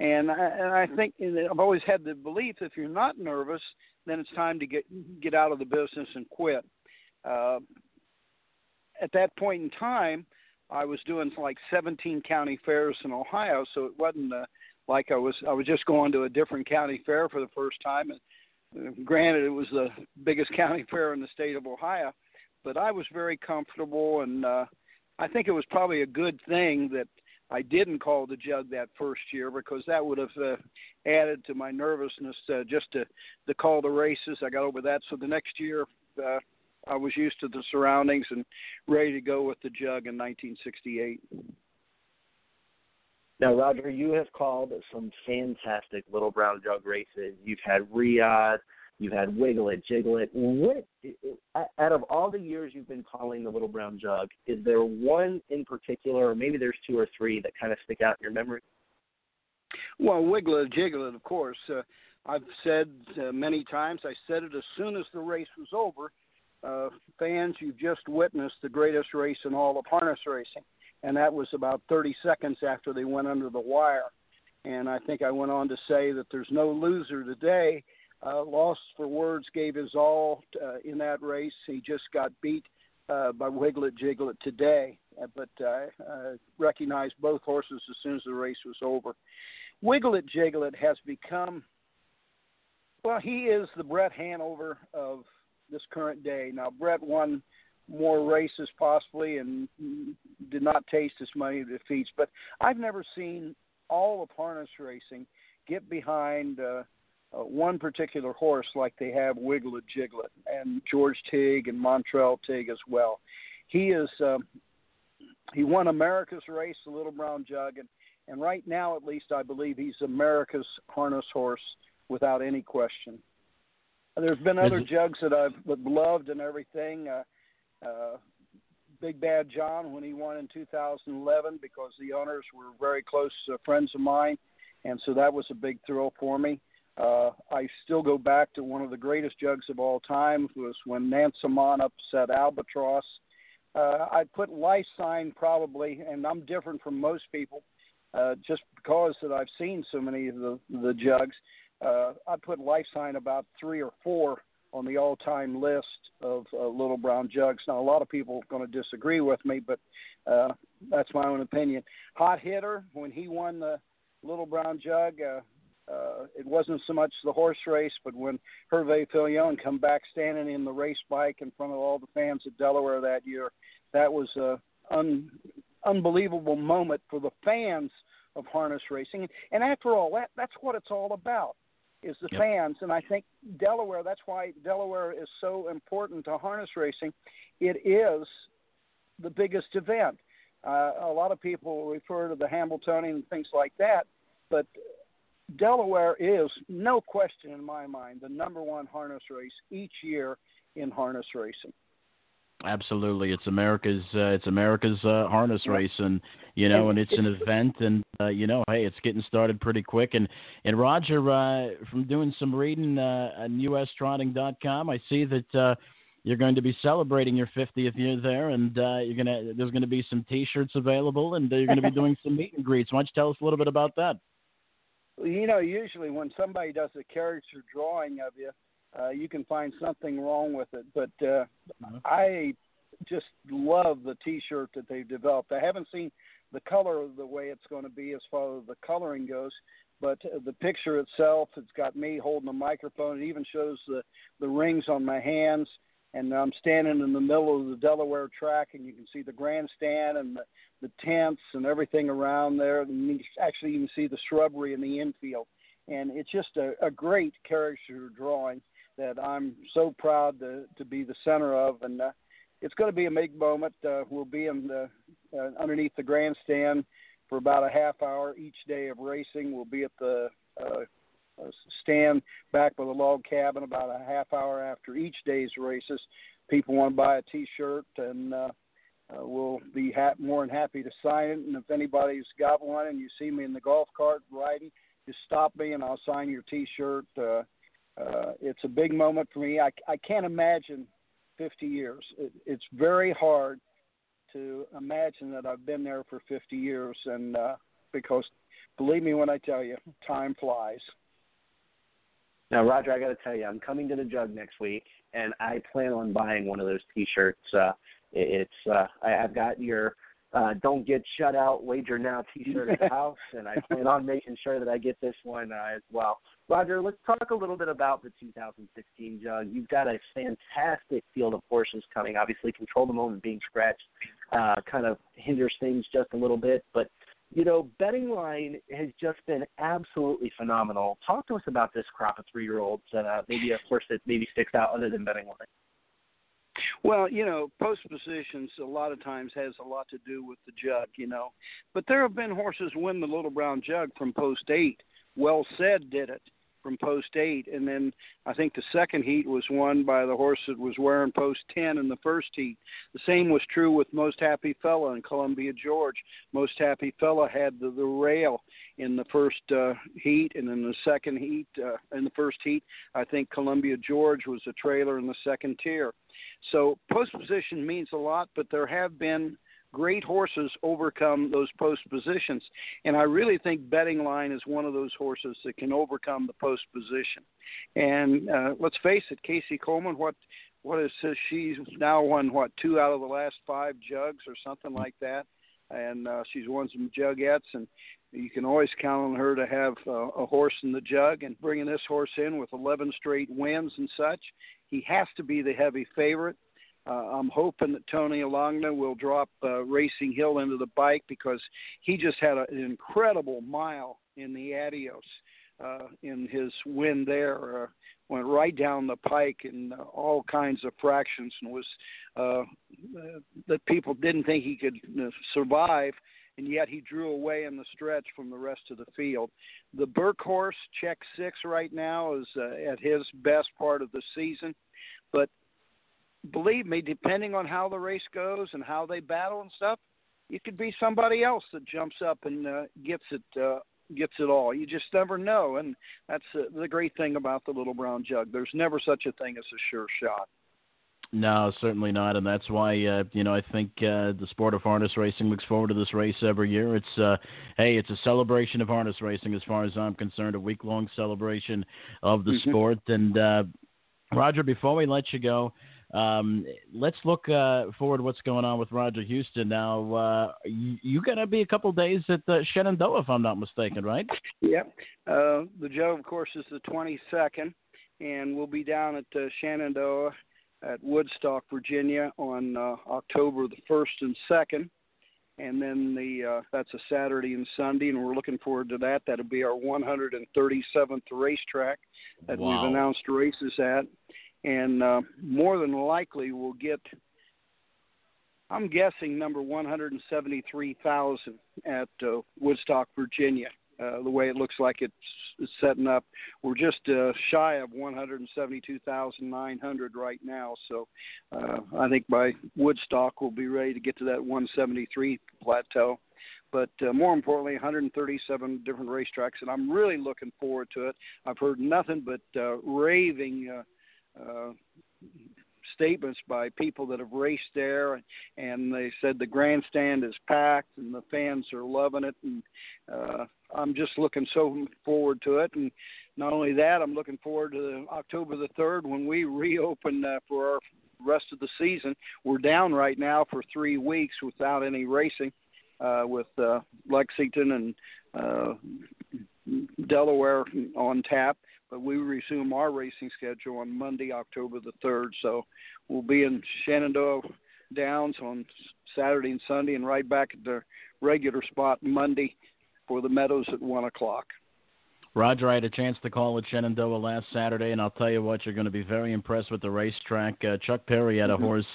and I, and I think I've always had the belief if you're not nervous, then it's time to get get out of the business and quit. Uh, at that point in time, I was doing like 17 county fairs in Ohio, so it wasn't uh, like I was I was just going to a different county fair for the first time. And granted, it was the biggest county fair in the state of Ohio, but I was very comfortable, and uh, I think it was probably a good thing that I didn't call the jug that first year because that would have uh, added to my nervousness uh, just to to call the races. I got over that, so the next year uh, I was used to the surroundings and ready to go with the jug in 1968. Now, Roger, you have called some fantastic Little Brown Jug races. You've had Riyadh, you've had Wiggle It, Jiggle It. What, out of all the years you've been calling the Little Brown Jug, is there one in particular, or maybe there's two or three that kind of stick out in your memory? Well, Wiggle It, Jiggle It, of course. Uh, I've said uh, many times, I said it as soon as the race was over. Uh, fans, you've just witnessed the greatest race in all of harness racing and that was about 30 seconds after they went under the wire. And I think I went on to say that there's no loser today. Uh, Lost for Words gave his all uh, in that race. He just got beat uh, by Jiggle It today, uh, but uh, uh, recognized both horses as soon as the race was over. Jiggle It has become, well, he is the Bret Hanover of this current day. Now, Bret won more races possibly and did not taste as many defeats. But I've never seen all of harness racing get behind uh, uh, one particular horse like they have Jiggle It and George Teague and Montrell Teague as well. He is um, he won America's race, the Little Brown Jug, and and right now at least I believe he's America's harness horse without any question. There's been other jugs that I've loved and everything. Uh, uh, Big Bad John when he won in 2011 because the owners were very close uh, friends of mine, and so that was a big thrill for me. Uh, I still go back to one of the greatest jugs of all time was when Nansemond upset Albatross. Uh, I put Life Sign probably, and I'm different from most people, uh, just because that I've seen so many of the the jugs. Uh, I put Life Sign about three or four on the all-time list of uh, little brown jugs. Now, a lot of people are going to disagree with me, but uh, that's my own opinion. Hot hitter when he won the little brown jug. Uh, uh, it wasn't so much the horse race, but when Hervé Filion come back standing in the race bike in front of all the fans at Delaware that year, that was a un, unbelievable moment for the fans of harness racing. And after all, that that's what it's all about is the yep. fans, and I think Delaware. That's why Delaware is so important to harness racing. It is the biggest event. Uh, a lot of people refer to the Hambletonian and things like that, but Delaware is no question in my mind the number one harness race each year in harness racing. Absolutely, it's America's uh, it's America's uh, harness race, and you know, and it's an event, and uh, you know, hey, it's getting started pretty quick. And and Roger, uh, from doing some reading uh, on USTrotting.com, I see that uh, you're going to be celebrating your 50th year there, and uh, you're gonna there's going to be some T-shirts available, and you're going to be doing some meet and greets. Why don't you tell us a little bit about that? You know, usually when somebody does a character drawing of you uh, you can find something wrong with it. But uh, mm-hmm. I just love the T-shirt that they've developed. I haven't seen the color of the way it's going to be as far as the coloring goes, but uh, the picture itself, it's got me holding a microphone. It even shows the the rings on my hands, and I'm standing in the middle of the Delaware track, and you can see the grandstand and the, the tents and everything around there. And you actually even see the shrubbery in the infield, and it's just a, a great character drawing that I'm so proud to to be the center of, and uh, it's going to be a big moment. Uh, we'll be in the uh, underneath the grandstand for about a half hour each day of racing. We'll be at the uh, uh, stand back by the log cabin about a half hour after each day's races. People want to buy a T-shirt, and uh, uh, we'll be ha- more than happy to sign it. And if anybody's got one and you see me in the golf cart riding, just stop me and I'll sign your T-shirt. Uh, uh, it's a big moment for me. I, I can't imagine 50 years. It, it's very hard to imagine that I've been there for 50 years, and uh, because believe me when I tell you, time flies. Now, Roger, I got to tell you, I'm coming to the Jug next week, and I plan on buying one of those T-shirts. Uh, it's uh, I, I've got your uh, don't get shut out, wager now T-shirt at the house, and I plan on making sure that I get this one uh, as well. Roger, let's talk a little bit about the 2016 Jug. You've got a fantastic field of horses coming. Obviously, Control the Moment being scratched uh, kind of hinders things just a little bit, but you know, betting line has just been absolutely phenomenal. Talk to us about this crop of three-year-olds, and uh, maybe a horse that maybe sticks out other than betting line. Well, you know, post positions a lot of times has a lot to do with the jug, you know. But there have been horses win the Little Brown Jug from post eight. Well said did it from post eight, and then I think the second heat was won by the horse that was wearing post ten in the first heat. The same was true with Most Happy Fella and Columbia George. Most Happy Fella had the, the rail in the first uh, heat, and in the second heat, uh, in the first heat, I think Columbia George was a trailer in the second tier. So post position means a lot, but there have been great horses overcome those post positions. And I really think Betting Line is one of those horses that can overcome the post position. And uh, let's face it, Casie Coleman, what what is this? She's now won what two out of the last five jugs or something like that, and uh, she's won some jugettes and. You can always count on her to have uh, a horse in the jug, and bringing this horse in with 11 straight wins and such, he has to be the heavy favorite. Uh, I'm hoping that Tony Alagna will drop uh, Racing Hill into the bike because he just had a, an incredible mile in the Adios uh, in his win there. Went right down the pike in uh, all kinds of fractions and was uh, uh, that people didn't think he could survive. And yet he drew away in the stretch from the rest of the field. The Burke horse, check six right now, is at his best part of the season. But believe me, depending on how the race goes and how they battle and stuff, it could be somebody else that jumps up and uh, gets it uh, gets it all. You just never know, and that's uh, the great thing about the little brown jug. There's never such a thing as a sure shot. No, certainly not, and that's why uh, you know I think uh, the sport of harness racing looks forward to this race every year. It's uh, hey, it's a celebration of harness racing as far as I'm concerned, a week long celebration of the mm-hmm. sport. And uh, Roger, before we let you go, um, let's look uh, forward to what's going on with Roger Huston now. Uh, you, you going to be a couple days at uh, Shenandoah, if I'm not mistaken, right? Yep. Uh, the Joe, of course, is the 22nd, and we'll be down at uh, Shenandoah at Woodstock, Virginia, on uh, October the 1st and 2nd. And then the uh, that's a Saturday and Sunday, and we're looking forward to that. That'll be our 137th racetrack that wow. we've announced races at and uh, more than likely will get. I'm guessing number 173,000 at uh, Woodstock, Virginia. Uh, the way it looks like it's, setting up, we're just uh, shy of 172,900 right now. So uh, I think by Woodstock we'll be ready to get to that 173 plateau but uh, more importantly, 137 different racetracks, and I'm really looking forward to it. I've heard nothing but uh, raving uh, uh, statements by people that have raced there, and they said the grandstand is packed and the fans are loving it, and uh, I'm just looking so forward to it. And not only that, I'm looking forward to October the third when we reopen uh, for our rest of the season. We're down right now for three weeks without any racing, uh, with uh, Lexington and uh, Delaware on tap but we resume our racing schedule on Monday, October the 3rd. So we'll be in Shenandoah Downs on Saturday and Sunday, and right back at the regular spot Monday for the Meadows at 1 o'clock. Roger, I had a chance to call at Shenandoah last Saturday, and I'll tell you what, you're going to be very impressed with the racetrack. Uh, Chuck Perry had a mm-hmm. horse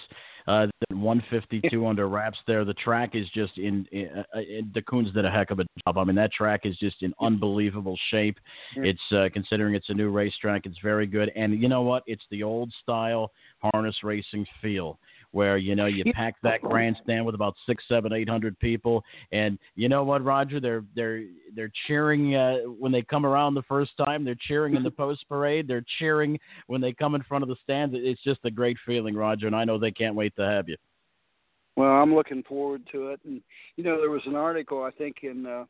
uh, 152 under wraps there. The track is just in, in, uh, in the Coons did a heck of a job. I mean, that track is just in unbelievable shape. It's uh, considering it's a new racetrack, it's very good. And you know what? It's the old style harness racing feel where you know you pack that grandstand with about six, seven, eight hundred people, and you know what, Roger? They're they're they're cheering uh, when they come around the first time. They're cheering in the post parade. They're cheering when they come in front of the stands. It's just a great feeling, Roger, and I know they can't wait to have you. Well, I'm looking forward to it, and you know there was an article I think in uh,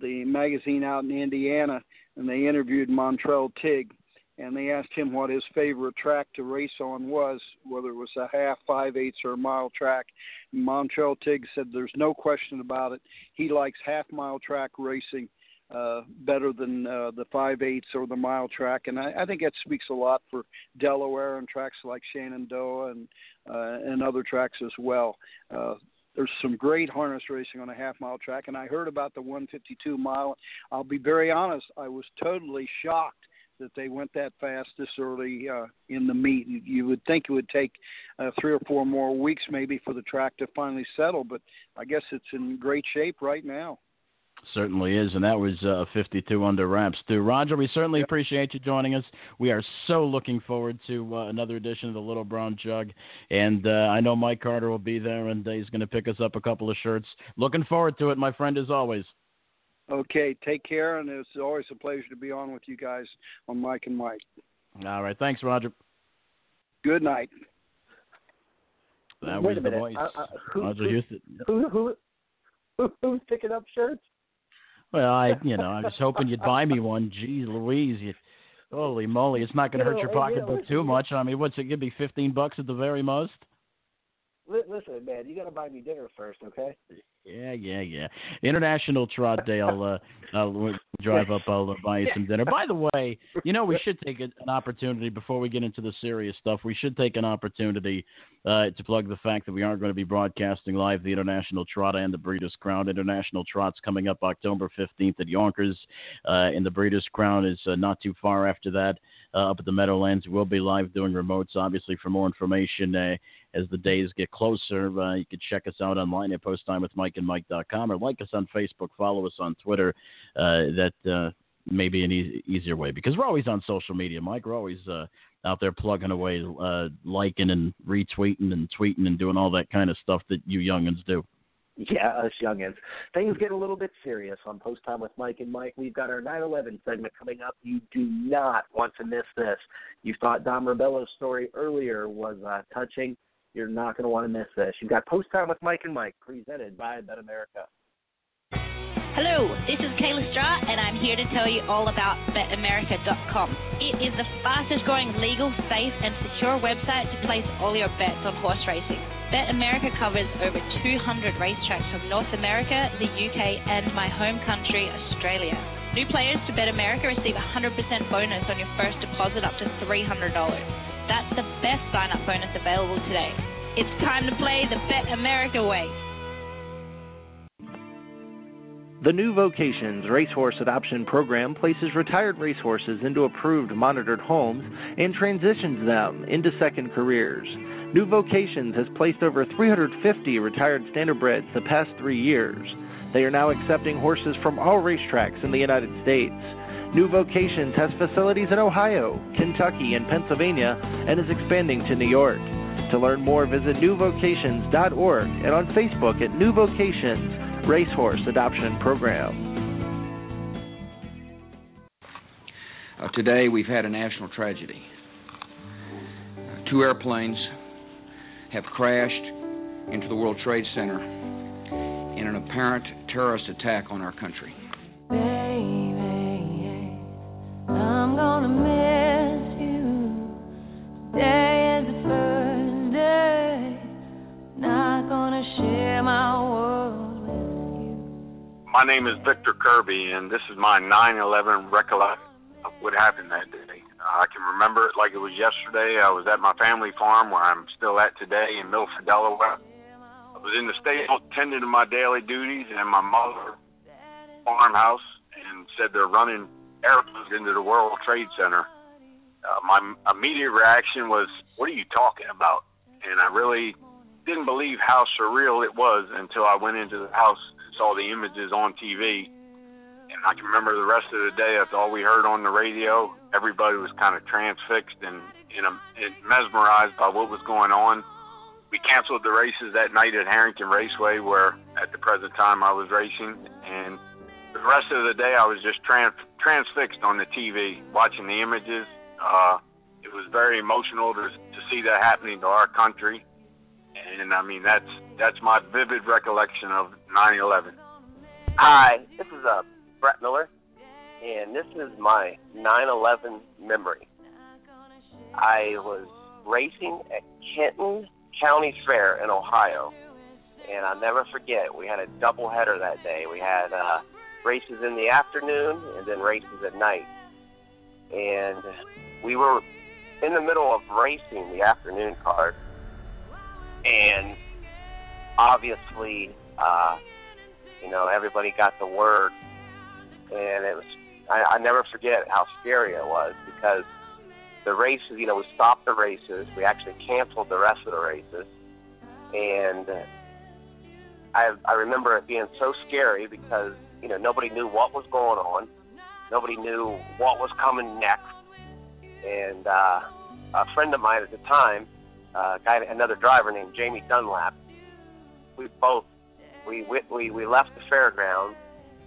the magazine out in Indiana, and they interviewed Montrell Teague, and they asked him what his favorite track to race on was, whether it was a half, five eighths, or a mile track. Montrell Teague said there's no question about it. He likes half mile track racing uh, better than uh, the five eighths or the mile track, and I, I think that speaks a lot for Delaware and tracks like Shenandoah and uh, and other tracks as well. Uh, there's some great harness racing on a half mile track, and I heard about the 152 mile. I'll be very honest, I was totally shocked that they went that fast this early uh, in the meet. You would think it would take uh, three or four more weeks maybe for the track to finally settle, but I guess it's in great shape right now. Certainly is, and that was uh, 52 under wraps too. Roger, we certainly yep. appreciate you joining us. We are so looking forward to uh, another edition of the Little Brown Jug, and uh, I know Mike Carter will be there, and he's going to pick us up a couple of shirts. Looking forward to it, my friend, as always. Okay, take care, and it's always a pleasure to be on with you guys on Mike and Mike. All right, thanks, Roger. Good night. That Wait was a minute. the voice. Uh, uh, who, Roger who, Huston. Who, who, who, who's picking up shirts? Well, I, you know, I was hoping you'd buy me one. Geez, Louise, you, holy moly, it's not going to hurt your pocketbook too much. I mean, what's it? Give me fifteen bucks at the very most. Listen, man, you got to buy me dinner first, okay? Yeah, yeah, yeah. International Trot Day. I'll, uh, I'll drive up. I'll uh, buy you some dinner. By the way, you know we should take an opportunity before we get into the serious stuff. We should take an opportunity uh, to plug the fact that we aren't going to be broadcasting live the International Trot and the Breeders' Crown. International Trot's coming up October 15th at Yonkers, uh, and the Breeders' Crown is uh, not too far after that uh, up at the Meadowlands. We'll be live doing remotes. Obviously, for more information as the days get closer, uh, you can check us out online at posttimewithmikeandmike.com or like us on Facebook, follow us on Twitter. Uh, that uh, may be an e- easier way because we're always on social media, Mike. We're always uh, out there plugging away, uh, liking and retweeting and tweeting and doing all that kind of stuff that you youngins do. Yeah, us youngins. Things get a little bit serious on Post Time with Mike and Mike. We've got our 9/11 segment coming up. You do not want to miss this. You thought Dom Rebelo's story earlier was uh, touching. You're not going to want to miss this. You've got Post Time with Mike and Mike, presented by Bet America. Hello, this is Kayla Stra, and I'm here to tell you all about BetAmerica.com. It is the fastest growing legal, safe, and secure website to place all your bets on horse racing. Bet America covers over 200 racetracks from North America, the UK, and my home country, Australia. New players to Bet America receive a 100% bonus on your first deposit up to $300. That's the best sign up bonus available today. It's time to play the Bet America way. The New Vocations Racehorse Adoption Program places retired racehorses into approved monitored homes and transitions them into second careers. New Vocations has placed over 350 retired standardbreds the past three years. They are now accepting horses from all racetracks in the United States. New Vocations has facilities in Ohio, Kentucky, and Pennsylvania and is expanding to New York. To learn more, visit newvocations.org and on Facebook at New Vocations Racehorse Adoption Program. Uh, today we've had a national tragedy. Uh, two airplanes have crashed into the World Trade Center in an apparent terrorist attack on our country. Baby, my name is Victor Kirby, and this is my 9/11 recollection of what happened that day. I can remember it like it was yesterday. I was at my family farm, where I'm still at today in Milford, Delaware. I was in the stable tending to my daily duties, and my mother farmhouse and said they're running airplanes into the World Trade Center. Uh, my immediate reaction was, "What are you talking about?" And I really didn't believe how surreal it was until I went into the house saw the images on TV. And I can remember the rest of the day, that's all we heard on the radio. Everybody was kind of transfixed and, and, and mesmerized by what was going on. We canceled the races that night at Harrington Raceway, where at the present time I was racing. And the rest of the day, I was just trans- transfixed on the TV, watching the images. Uh, it was very emotional to, to see that happening to our country and I mean that's that's my vivid recollection of 9/11. Hi, this is uh, Brett Miller, and this is my 9/11 memory. I was racing at Kenton County Fair in Ohio, and I'll never forget. We had a double header that day. We had uh, races in the afternoon and then races at night, and we were in the middle of racing the afternoon card, and obviously, uh, you know, everybody got the word, and it was. I, I never forget how scary it was because the races, you know, we stopped the races. We actually canceled the rest of the races, and I I remember it being so scary because you know nobody knew what was going on, nobody knew what was coming next, and uh, a friend of mine at the time, uh, guy, another driver named Jamie Dunlap, we both we we we left the fairgrounds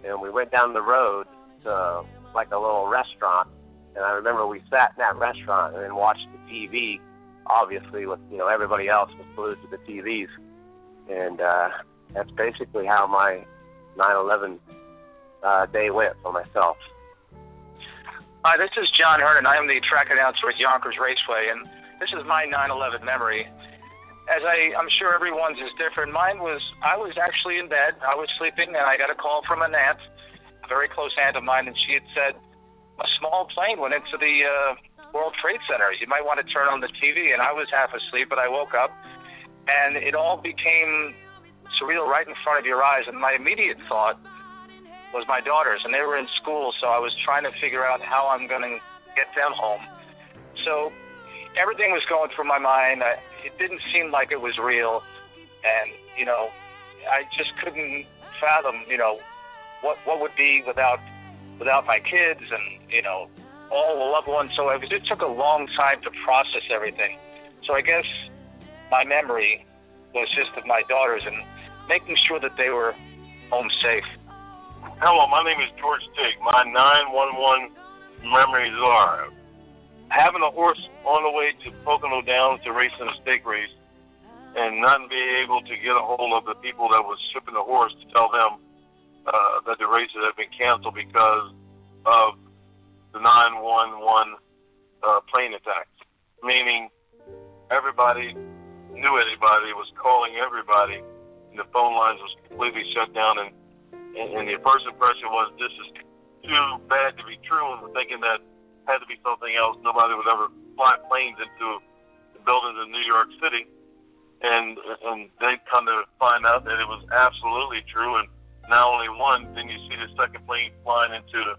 and we went down the road to like a little restaurant. And I remember we sat in that restaurant and watched the TV, obviously with you know everybody else was glued to the TVs, and uh, that's basically how my 9/11 uh, day went for myself. Hi, this is John Hernan. I am the track announcer at Yonkers Raceway, and this is my 9/11 memory. As I, I'm sure everyone's is different. Mine was I was actually in bed. I was sleeping, and I got a call from an aunt, a very close aunt of mine, and she had said a small plane went into the uh, World Trade Center. You might want to turn on the TV. And I was half asleep, but I woke up, and it all became surreal right in front of your eyes. And my immediate thought was my daughters, and they were in school, so I was trying to figure out how I'm going to get them home. So everything was going through my mind. I, it didn't seem like it was real, and you know, I just couldn't fathom, you know, what what would be without without my kids and you know all the loved ones. So it, was, it took a long time to process everything. So I guess my memory was just of my daughters and making sure that they were home safe. Hello, my name is George Teague. My 911 memories are having a horse on the way to Pocono Downs to race in a stake race and not being able to get a hold of the people that was shipping the horse to tell them uh, that the races have been canceled because of the 911 uh, plane attacks. Meaning, everybody knew anybody was calling everybody, and the phone lines was completely shut down. And, and, and the first impression was this is too bad to be true, and we're thinking that had to be something else. Nobody would ever fly planes into the buildings in New York City. And and they come to find out that it was absolutely true, and not only one, then you see the second plane flying into the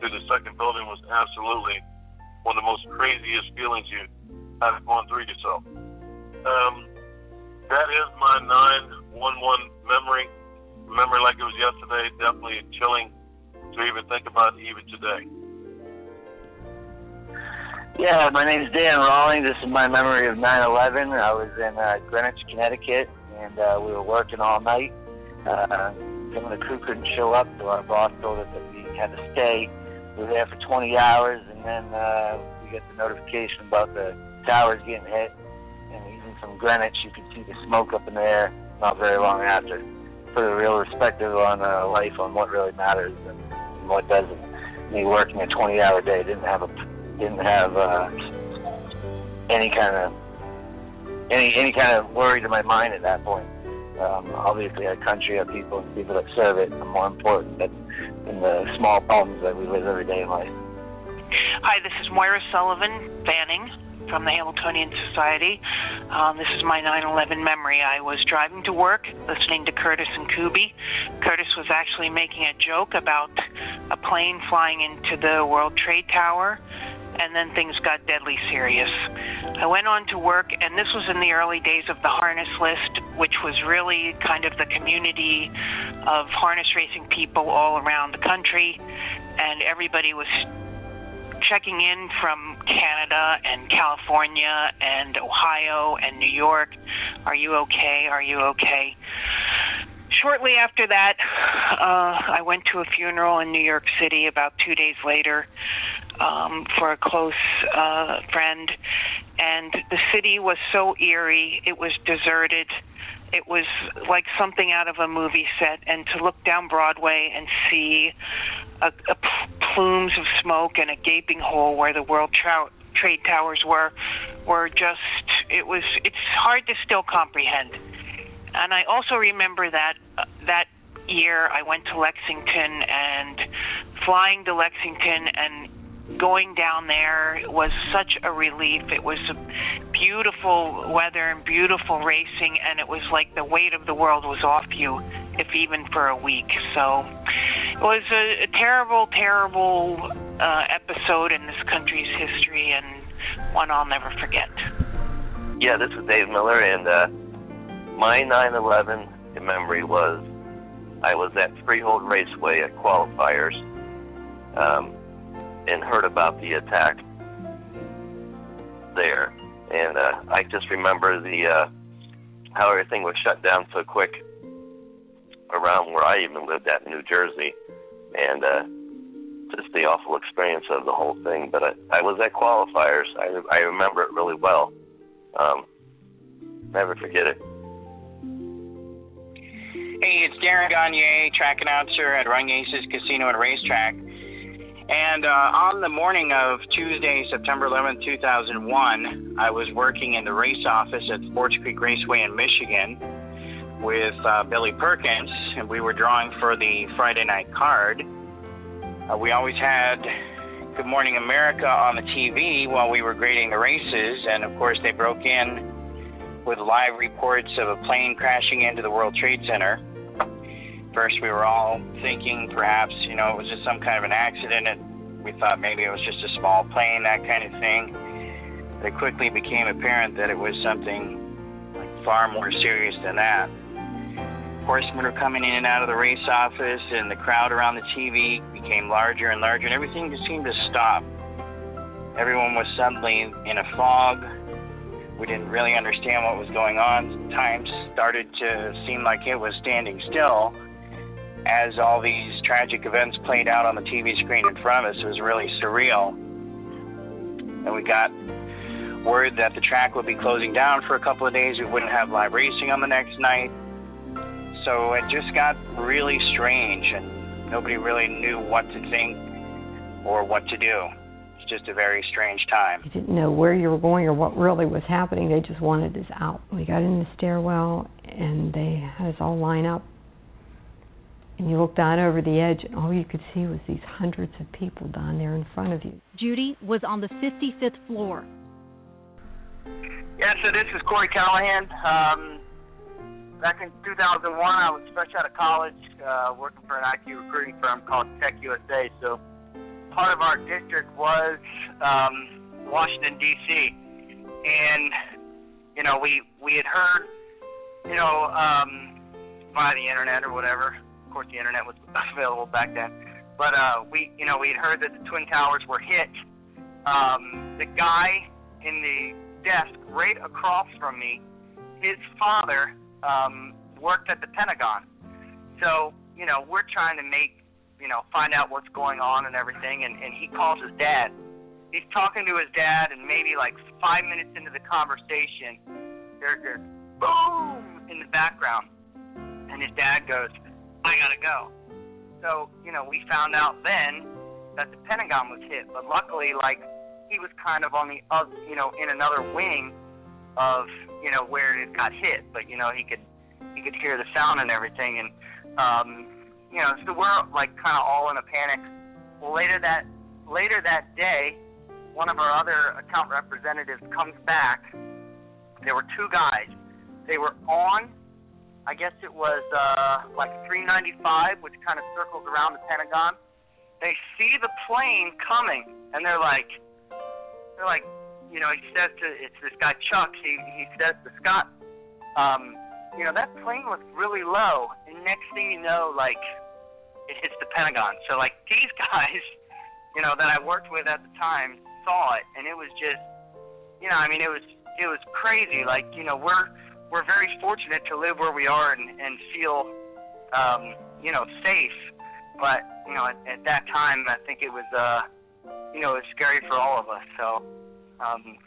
to the second building was absolutely one of the most craziest feelings you have gone through yourself. Um, that is my 911 memory. Memory like it was yesterday. Definitely chilling to even think about even today. Yeah, my name is Dan Rawling. This is my memory of 9/11. I was in uh, Greenwich, Connecticut, and uh, we were working all night. Uh, some of the crew couldn't show up, so our boss told us that we had to stay. We were there for 20 hours, and then uh, we get the notification about the towers getting hit. And even from Greenwich, you could see the smoke up in the air not very long after. Put a real perspective on uh, life, on what really matters and, what doesn't. Me working a 20-hour day didn't have a didn't have uh, any kind of any any kind of worry to my mind at that point. Um, obviously, our country, our people, and people that serve it are more important than, than the small problems that we live every day in life. Hi, this is Moira Sullivan Fanning from the Hambletonian Society. Um, this is my 9/11 memory. I was driving to work, listening to Curtis and Kuby. Curtis was actually making a joke about a plane flying into the World Trade Tower and then things got deadly serious. I went on to work, and this was in the early days of the harness list, which was really kind of the community of harness racing people all around the country, and everybody was checking in from Canada and California and Ohio and New York. Are you okay? Are you okay? Shortly after that, uh, I went to a funeral in New York City about two days later um, for a close uh, friend, and the city was so eerie. It was deserted. It was like something out of a movie set. And to look down Broadway and see a, a plumes of smoke and a gaping hole where the World Trout trade towers were were just it was it's hard to still comprehend. And I also remember that uh, that year I went to Lexington and flying to Lexington and going down there was such a relief. It was beautiful weather and beautiful racing, and it was like the weight of the world was off you, if even for a week. So it was a, a terrible, terrible uh, episode in this country's history, and one I'll never forget. Yeah, this is Dave Miller, and uh, my 9/11 memory was I was at Freehold Raceway at qualifiers. Um, and heard about the attack there. And uh, I just remember the uh, how everything was shut down so quick around where I even lived at in New Jersey, and uh, just the awful experience of the whole thing. But I, I was at qualifiers. I I remember it really well. Um, never forget it. Hey, it's Darren Gagne, track announcer at Run Aces Casino and Racetrack. And uh, on the morning of Tuesday, September 11, 2001, I was working in the race office at Sports Creek Raceway in Michigan with uh, Billy Perkins, and we were drawing for the Friday night card. Uh, we always had Good Morning America on the TV while we were grading the races, and of course, they broke in with live reports of a plane crashing into the World Trade Center first we were all thinking perhaps, you know, it was just some kind of an accident and we thought maybe it was just a small plane, that kind of thing. It quickly became apparent that it was something like far more serious than that. Horsemen were coming in and out of the race office and the crowd around the TV became larger and larger and everything just seemed to stop. Everyone was suddenly in a fog. We didn't really understand what was going on. Time started to seem like it was standing still as all these tragic events played out on the TV screen in front of us, it was really surreal. And we got word that the track would be closing down for a couple of days. We wouldn't have live racing on the next night. So it just got really strange, and nobody really knew what to think or what to do. It's just a very strange time. You didn't know where you were going or what really was happening. They just wanted us out. We got in the stairwell, and they had us all line up and you looked down over the edge, and all you could see was these hundreds of people down there in front of you. Judy was on the 55th floor. Yeah, so this is Corey Callahan. Um, back in 2001, I was fresh out of college, uh, working for an IT recruiting firm called Tech USA. So part of our district was um, Washington D.C. And you know, we we had heard, you know, um, via the internet or whatever, of course, the internet was available back then. But uh, we, you know, we had heard that the twin towers were hit. Um, the guy in the desk right across from me, his father um, worked at the Pentagon. So, you know, we're trying to make, you know, find out what's going on and everything. And, and he calls his dad. He's talking to his dad, and maybe like five minutes into the conversation, there's a boom in the background. And his dad goes, I gotta go. So, you know, we found out then that the Pentagon was hit, but luckily, like, he was kind of on the, other, you know, in another wing of, you know, where it got hit, but you know, he could, he could hear the sound and everything, and, um, you know, so we're like kind of all in a panic. Well, later that, later that day, one of our other account representatives comes back. There were two guys. They were on I guess it was uh, like 395, which kind of circles around the Pentagon. They see the plane coming, and they're like, they're like, you know, he says to it's this guy Chuck. He he says to Scott, um, you know, that plane was really low, and next thing you know, like, it hits the Pentagon. So like these guys, you know, that I worked with at the time saw it, and it was just, you know, I mean, it was it was crazy. Like, you know, we're we're very fortunate to live where we are and, and feel, um, you know, safe. But you know, at, at that time, I think it was, uh, you know, it was scary for all of us. So, um,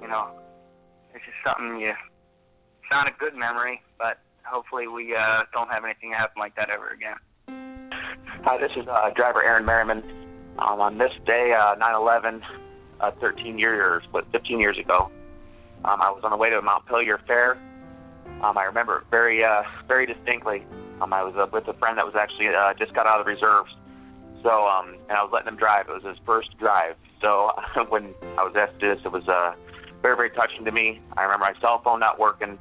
you know, it's just something you. It's not a good memory, but hopefully we uh, don't have anything happen like that ever again. Hi, this is uh, driver Aaron Merriman. Um, on this day, uh, 9/11, uh, 13 years, what 15 years ago. Um, I was on the way to a Montpelier Fair. Um, I remember very, uh, very distinctly. Um, I was uh, with a friend that was actually uh, just got out of the reserves. So, um, and I was letting him drive. It was his first drive. So when I was asked to do this, it was uh, very, very touching to me. I remember my cell phone not working,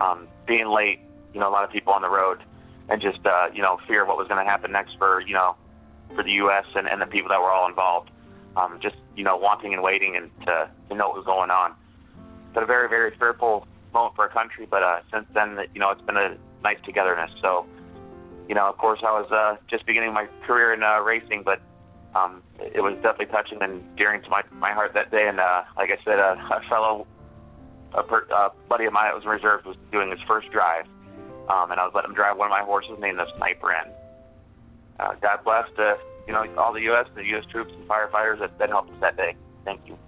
um, being late. You know, a lot of people on the road, and just uh, you know, fear of what was going to happen next for you know, for the U.S. and, and the people that were all involved. Um, just you know, wanting and waiting and to to know what was going on. But a very, very fearful moment for our country. But uh, since then, you know, it's been a nice togetherness. So, you know, of course, I was uh, just beginning my career in uh, racing, but um, it was definitely touching and dearing to my my heart that day. And uh, like I said, uh, a fellow a per, uh, buddy of mine that was in reserve was doing his first drive, um, and I was letting him drive one of my horses named the Sniper in. Uh, God bless uh, you know all the U.S. the U.S. troops and firefighters that, that helped us that day. Thank you.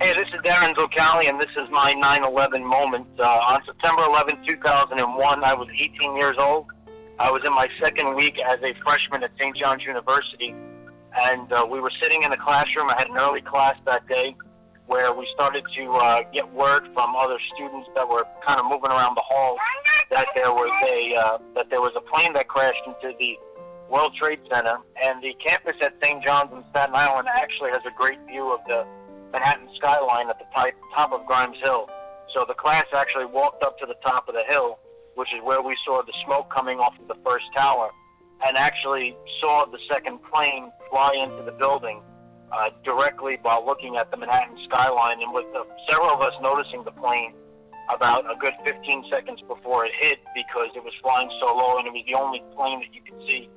Hey, this is Darren Zocali, and this is my 9/11 moment. Uh, on September 11, 2001, I was 18 years old. I was in my second week as a freshman at St. John's University, and uh, we were sitting in the classroom. I had an early class that day where we started to uh, get word from other students that were kind of moving around the hall that there was a uh, that there was a plane that crashed into the World Trade Center, and the campus at St. John's in Staten Island actually has a great view of the Manhattan skyline at the top of Grimes Hill. So the class actually walked up to the top of the hill which is where we saw the smoke coming off of the first tower, and actually saw the second plane fly into the building uh, directly while looking at the Manhattan skyline. And with the, several of us noticing the plane about a good 15 seconds before it hit because it was flying so low and it was the only plane that you could see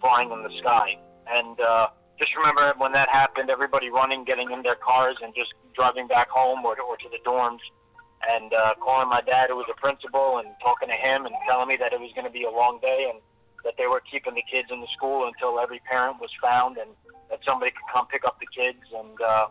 flying in the sky. And uh, just remember when that happened, everybody running, getting in their cars, and just driving back home or, or to the dorms and uh, calling my dad, who was a principal, and talking to him and telling me that it was going to be a long day and that they were keeping the kids in the school until every parent was found and that somebody could come pick up the kids. And uh,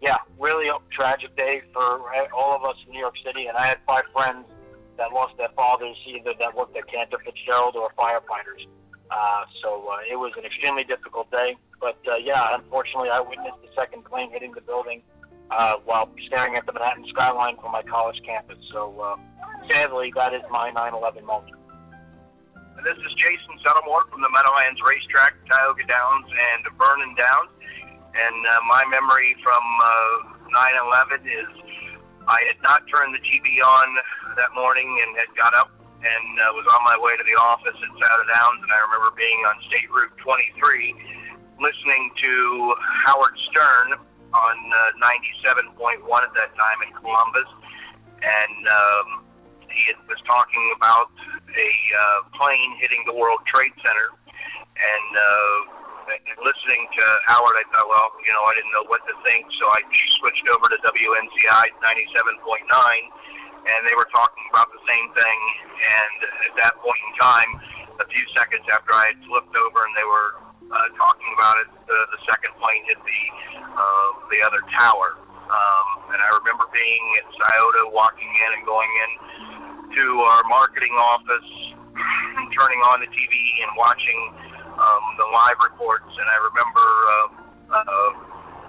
yeah, really a tragic day for all of us in New York City. And I had five friends that lost their fathers, either that worked at Cantor Fitzgerald or firefighters. Uh, so uh, it was an extremely difficult day. But uh, yeah, unfortunately, I witnessed the second plane hitting the building uh, while staring at the Manhattan skyline from my college campus. So uh, sadly, that is my 9/11 moment. And This is Jason Settlemoir from the Meadowlands Racetrack, Tioga Downs, and Vernon Downs. And uh, my memory from uh, 9/11 is I had not turned the TV on that morning and had got up and uh, was on my way to the office at Tioga Downs. And I remember being on State Route 23, listening to Howard Stern on uh, 97.1 at that time in Columbus, and um, he had, was talking about a uh, plane hitting the World Trade Center, and uh, listening to Howard, I thought, well, you know, I didn't know what to think, so I switched over to WNCI 97.9, and they were talking about the same thing. And at that point in time, a few seconds after I had flipped over and they were uh, talking about it. The, the second plane hit the uh, the other tower, um, and I remember being at Scioto, walking in and going in to our marketing office, turning on the TV and watching um, the live reports. And I remember uh, uh,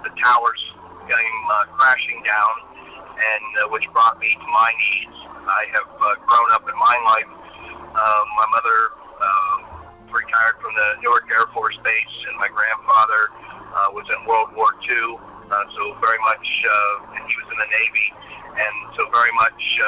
the towers going uh, crashing down, and uh, which brought me to my knees. I have uh, grown up in my life. Uh, my mother. Uh, retired from the Newark Air Force Base, and my grandfather uh, was in World War II. Uh, so very much, uh, and he was in the Navy, and so very much uh,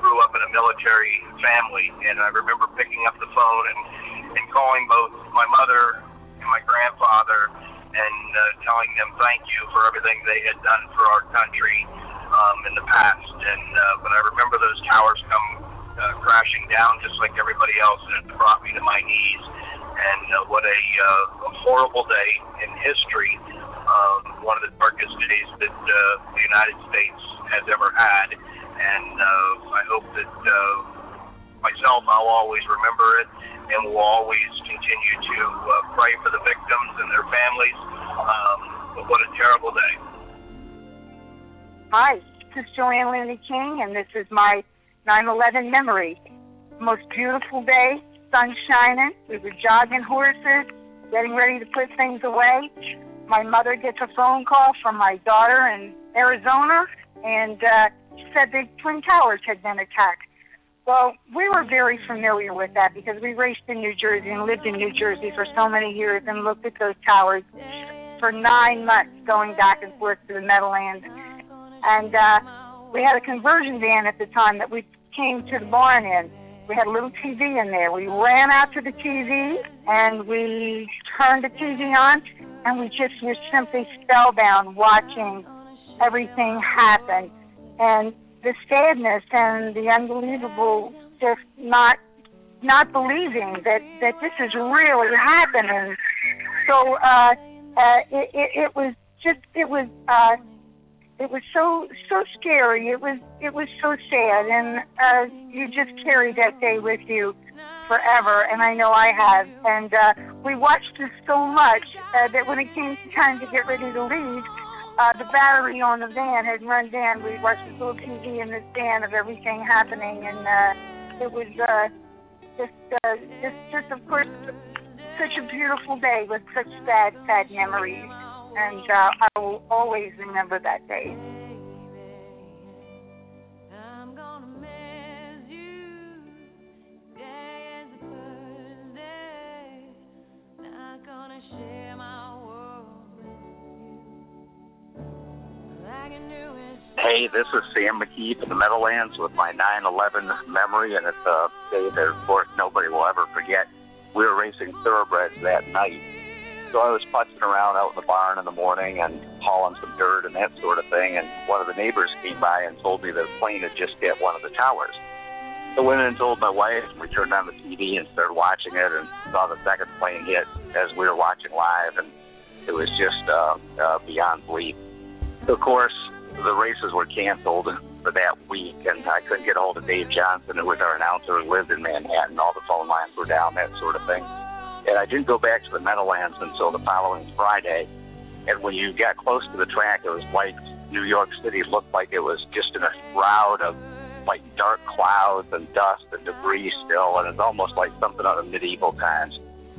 grew up in a military family. And I remember picking up the phone and and calling both my mother and my grandfather and uh, telling them thank you for everything they had done for our country um, in the past. And uh, but I remember those towers come uh, crashing down just like everybody else, and it brought me to my knees. And uh, what a, uh, a horrible day in history. Um, one of the darkest days that uh, the United States has ever had. And uh, I hope that uh, myself, I'll always remember it, and will always continue Hi, this is Joanne Laney King, and this is my 9/11 memory. Most beautiful day, sun shining. We were jogging horses, getting ready to put things away, my mother gets a phone call from my daughter in Arizona, and uh, she said the Twin Towers had been attacked. Well, we were very familiar with that because we raced in New Jersey and lived in New Jersey for so many years and looked at those towers for nine months going back and forth to the Meadowlands. And uh, we had a conversion van at the time that we came to the barn in. We had a little TV in there. We ran out to the TV and we turned the TV on and we just were simply spellbound watching everything happen. And the sadness and the unbelievable just not not believing that that this is really happening. So uh, uh, it, it, it was just it was uh, it was so so scary. It was it was so sad, and uh, you just carry that day with you forever. And I know I have. And uh, we watched this so much uh, that when it came time to get ready to leave, uh, the battery on the van had run down. We watched this little TV in this van of everything happening, and uh, it was uh, just, uh, just, just of course, such a beautiful day with such sad, sad memories, and uh, I will always remember that day. Hey, this is Sam McKee from the Meadowlands with my 9/11 memory, and it's a day that, of course, nobody will ever forget. We were racing thoroughbreds that night, so I was putzing around out in the barn in the morning and hauling some dirt and that sort of thing. And one of the neighbors came by and told me that a plane had just hit one of the towers. I went and told my wife, and we turned on the TV and started watching it, and saw the second plane hit as we were watching live, and it was just uh, uh, beyond belief. Of course, the races were canceled for that week, and I couldn't get a hold of Dave Johnson, who was our announcer who lived in Manhattan. All the phone lines were down, that sort of thing. And I didn't go back to the Meadowlands until the following Friday. And when you got close to the track, it was like New York City looked like it was just in a shroud of like dark clouds and dust and debris still, and it's almost like something out of medieval times.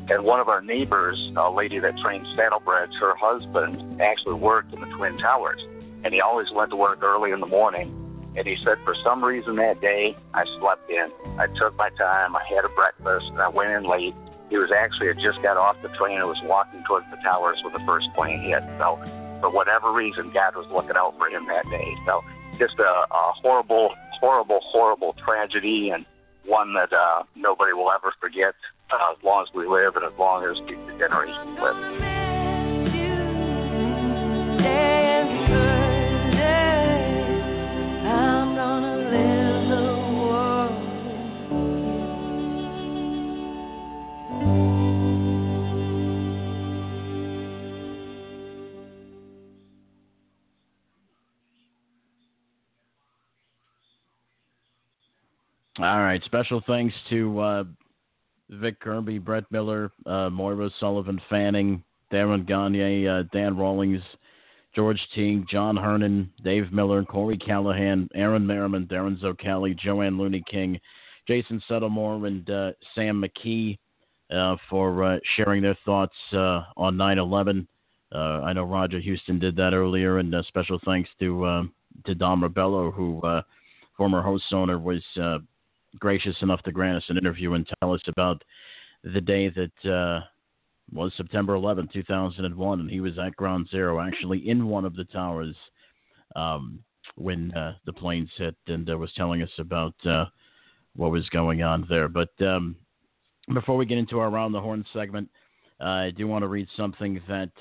And one of our neighbors, a lady that trained saddlebreds, her husband actually worked in the Twin Towers and he always went to work early in the morning. And he said, for some reason that day, I slept in. I took my time. I had a breakfast, and I went in late. He was actually had just got off the train and was walking towards the towers when the first plane hit. So, for whatever reason, God was looking out for him that day. So, just a, a horrible, horrible, horrible tragedy, and one that uh, nobody will ever forget uh, as long as we live and as long as future generations live. All right. Special thanks to uh, Vic Kirby, Brett Miller, uh, Moira Sullivan Fanning, Darren Gagne, uh, Dan Rawlings, George Teague, John Hernan, Dave Miller, Corey Callahan, Aaron Merriman, Darren Zocali, Joanne Looney King, Jason Settlemoir, and uh, Sam McKee uh, for uh, sharing their thoughts uh, on 9 11. Uh, I know Roger Huston did that earlier, and special thanks to to Dom Rebelo, who former host owner was uh, gracious enough to grant us an interview and tell us about the day that uh, was September 11, 2001, and he was at Ground Zero, actually in one of the towers um, when uh, the planes hit, and uh, was telling us about uh, what was going on there. But um, before we get into our round the Horn segment, uh, I do want to read something that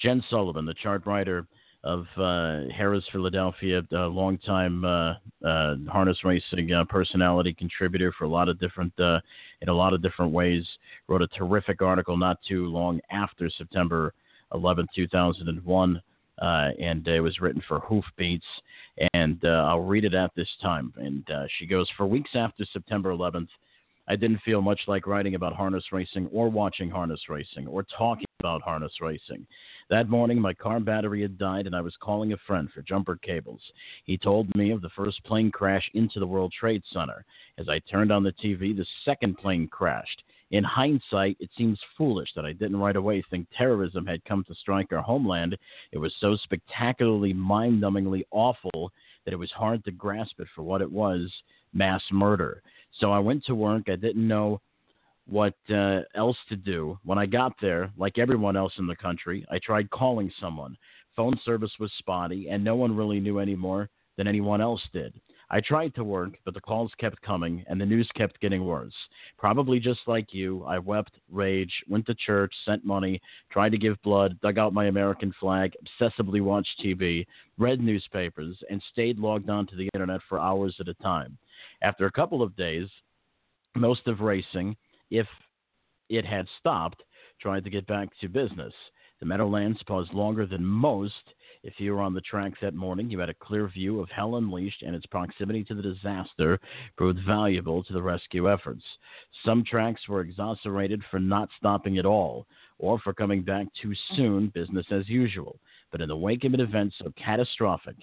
Jen Sullivan, the chart writer of uh, Harrah's, Philadelphia, a longtime uh, uh, harness racing uh, personality, contributor for a lot of different uh, in a lot of different ways, wrote a terrific article not too long after September 11, 2001. Uh, and it was written for Hoofbeats, and I'll read it at this time. And she goes, For weeks after September 11th, I didn't feel much like writing about harness racing or watching harness racing or talking about harness racing. That morning, my car battery had died, and I was calling a friend for jumper cables. He told me of the first plane crash into the World Trade Center. As I turned on the TV, the second plane crashed In hindsight, it seems foolish that I didn't right away think terrorism had come to strike our homeland. It was so spectacularly, mind numbingly awful that it was hard to grasp it for what it was mass murder. So I went to work. I didn't know what uh, else to do. When I got there, like everyone else in the country, I tried calling someone. Phone service was spotty, and no one really knew any more than anyone else did. I tried to work, but the calls kept coming and the news kept getting worse. Probably just like you, I wept, raged, went to church, sent money, tried to give blood, dug out my American flag, obsessively watched TV, read newspapers, and stayed logged on to the internet for hours at a time. After a couple of days, most of racing, if it had stopped, tried to get back to business. The Meadowlands paused longer than most. If you were on the track that morning, you had a clear view of Hell Unleashed, and its proximity to the disaster proved valuable to the rescue efforts. Some tracks were exasperated for not stopping at all, or for coming back too soon, business as usual. But in the wake of an event so catastrophic,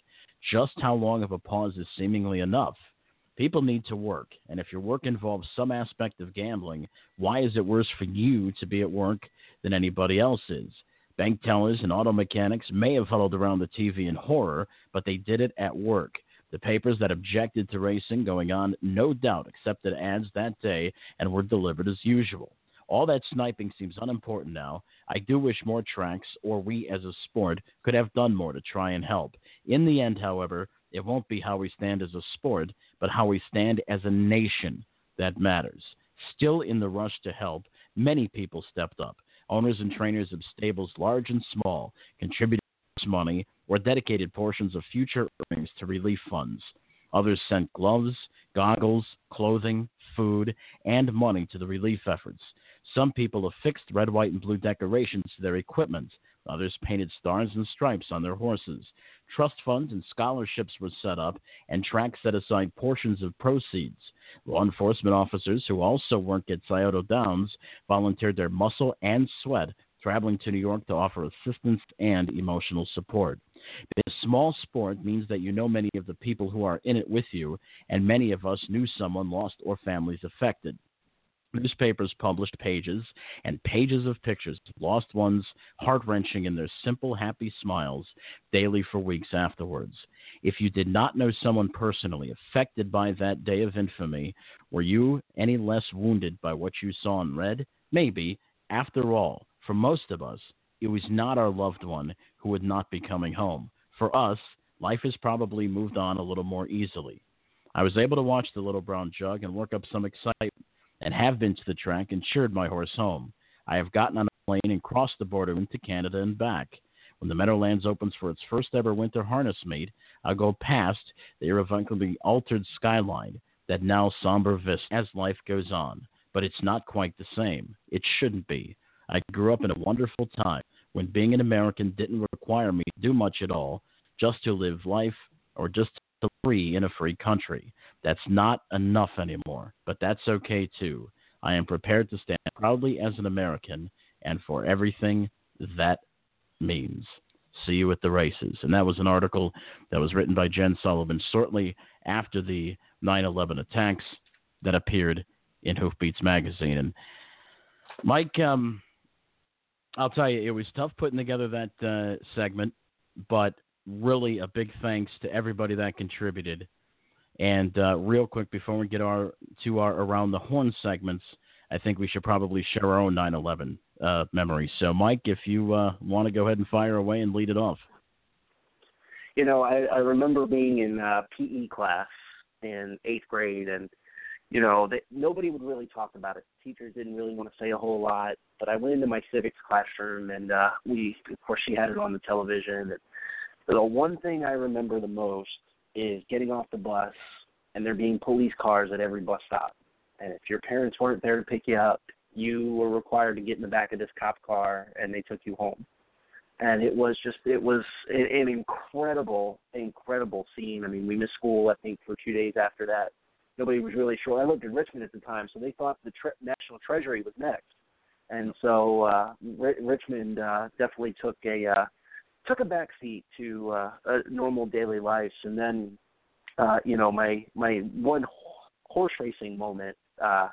just how long of a pause is seemingly enough? People need to work, and if your work involves some aspect of gambling, why is it worse for you to be at work than anybody else is? Bank tellers and auto mechanics may have huddled around the TV in horror, but they did it at work. The papers that objected to racing going on no doubt accepted ads that day and were delivered as usual. All that sniping seems unimportant now. I do wish more tracks, or we as a sport, could have done more to try and help. In the end, however, it won't be how we stand as a sport, but how we stand as a nation that matters. Still in the rush to help, many people stepped up. Owners and trainers of stables, large and small, contributed money or dedicated portions of future earnings to relief funds. Others sent gloves, goggles, clothing, food, and money to the relief efforts. Some people affixed red, white, and blue decorations to their equipment. Others painted stars and stripes on their horses. Trust funds and scholarships were set up, and tracks set aside portions of proceeds. Law enforcement officers who also work at Scioto Downs volunteered their muscle and sweat, traveling to New York to offer assistance and emotional support. A small sport means that you know many of the people who are in it with you, and many of us knew someone lost or families affected. Newspapers published pages and pages of pictures of lost ones, heart wrenching in their simple, happy smiles, daily for weeks afterwards. If you did not know someone personally affected by that day of infamy, were you any less wounded by what you saw and read? Maybe. After all, for most of us, it was not our loved one who would not be coming home. For us, life has probably moved on a little more easily. I was able to watch the little brown jug and work up some excitement and have been to the track and cheered my horse home. I have gotten on a plane and crossed the border into Canada and back. When the Meadowlands opens for its first ever winter harness meet, I'll go past the irrevocably altered skyline, that now somber vista as life goes on. But it's not quite the same. It shouldn't be. I grew up in a wonderful time when being an American didn't require me to do much at all, just to live life or just to free in a free country. That's not enough anymore, but that's okay too. I am prepared to stand proudly as an American and for everything that means. See you at the races. And that was an article that was written by Jen Sullivan shortly after the 9 11 attacks that appeared in Hoofbeats magazine. And Mike, um, I'll tell you, it was tough putting together that uh, segment, but really a big thanks to everybody that contributed. And uh, real quick, before we get our to our around the horn segments, I think we should probably share our own 9/11 uh, memories. So, Mike, if you uh, want to go ahead and fire away and lead it off. You know, I, I remember being in uh, PE class in eighth grade, and you know, that nobody would really talk about it. Teachers didn't really want to say a whole lot. But I went into my civics classroom, and uh, we, of course, she had it on the television. And the one thing I remember the most is getting off the bus and there being police cars at every bus stop. And if your parents weren't there to pick you up, you were required to get in the back of this cop car and they took you home. And it was just, it was an incredible, incredible scene. I mean, we missed school, I think, for two days after that. Nobody was really sure. I lived in Richmond at the time, so they thought the tre- National Treasury was next. And so uh, R- Richmond uh, definitely took a uh, took a back seat to uh, a normal daily life. And then, uh, you know, my my one horse racing moment uh,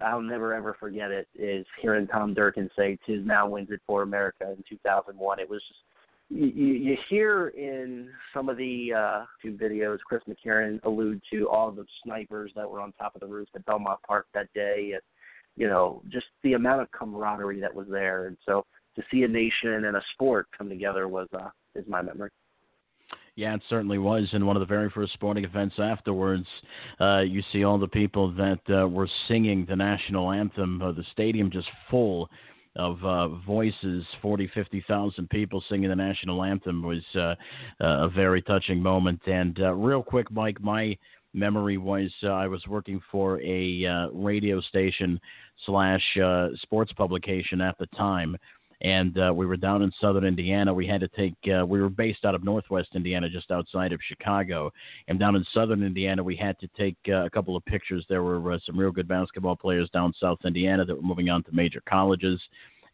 I'll never ever forget it is hearing Tom Durkin say "Tiznow wins it for America" in 2001. It was just you, you hear in some of the uh, two videos Chris McCarron allude to all the snipers that were on top of the roof at Belmont Park that day, and you know just the amount of camaraderie that was there. And so to see a nation and a sport come together was uh, is my memory. Yeah, it certainly was. And one of the very first sporting events afterwards, uh, you see all the people that uh, were singing the national anthem, uh, the stadium just full of uh, voices, 40, 50,000 people singing the national anthem was uh, a very touching moment. And uh, real quick, Mike, my memory was uh, I was working for a uh, radio station slash uh, sports publication at the time and uh, we were down in southern Indiana. We had to take, uh, we were based out of northwest Indiana, just outside of Chicago. And down in southern Indiana, we had to take uh, a couple of pictures. There were uh, some real good basketball players down south Indiana that were moving on to major colleges,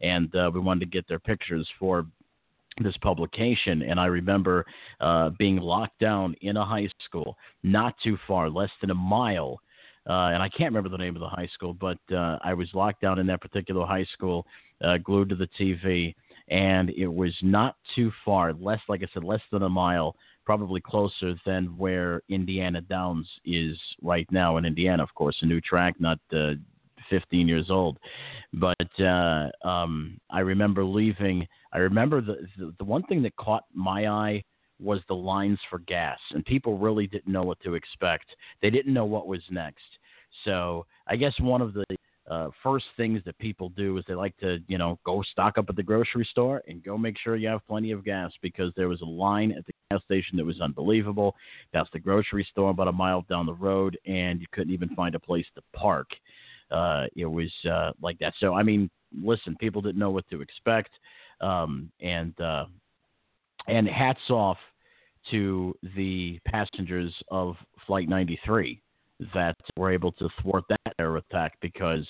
and uh, we wanted to get their pictures for this publication. And I remember uh, being locked down in a high school, not too far, less than a mile. Uh, and I can't remember the name of the high school, but uh, I was locked down in that particular high school, uh, glued to the TV, and it was not too far, less like I said, less than a mile, probably closer than where Indiana Downs is right now in Indiana. Of course, a new track, not uh, 15 years old, but uh, um, I remember leaving. I remember the, the the one thing that caught my eye was the lines for gas, and people really didn't know what to expect. They didn't know what was next. So I guess one of the uh, first things that people do is they like to, you know, go stock up at the grocery store and go make sure you have plenty of gas because there was a line at the gas station that was unbelievable. That's the grocery store about a mile down the road, and you couldn't even find a place to park. Uh, it was uh, like that. So I mean, listen, people didn't know what to expect, um, and uh, and hats off to the passengers of Flight 93 that were able to thwart that air attack because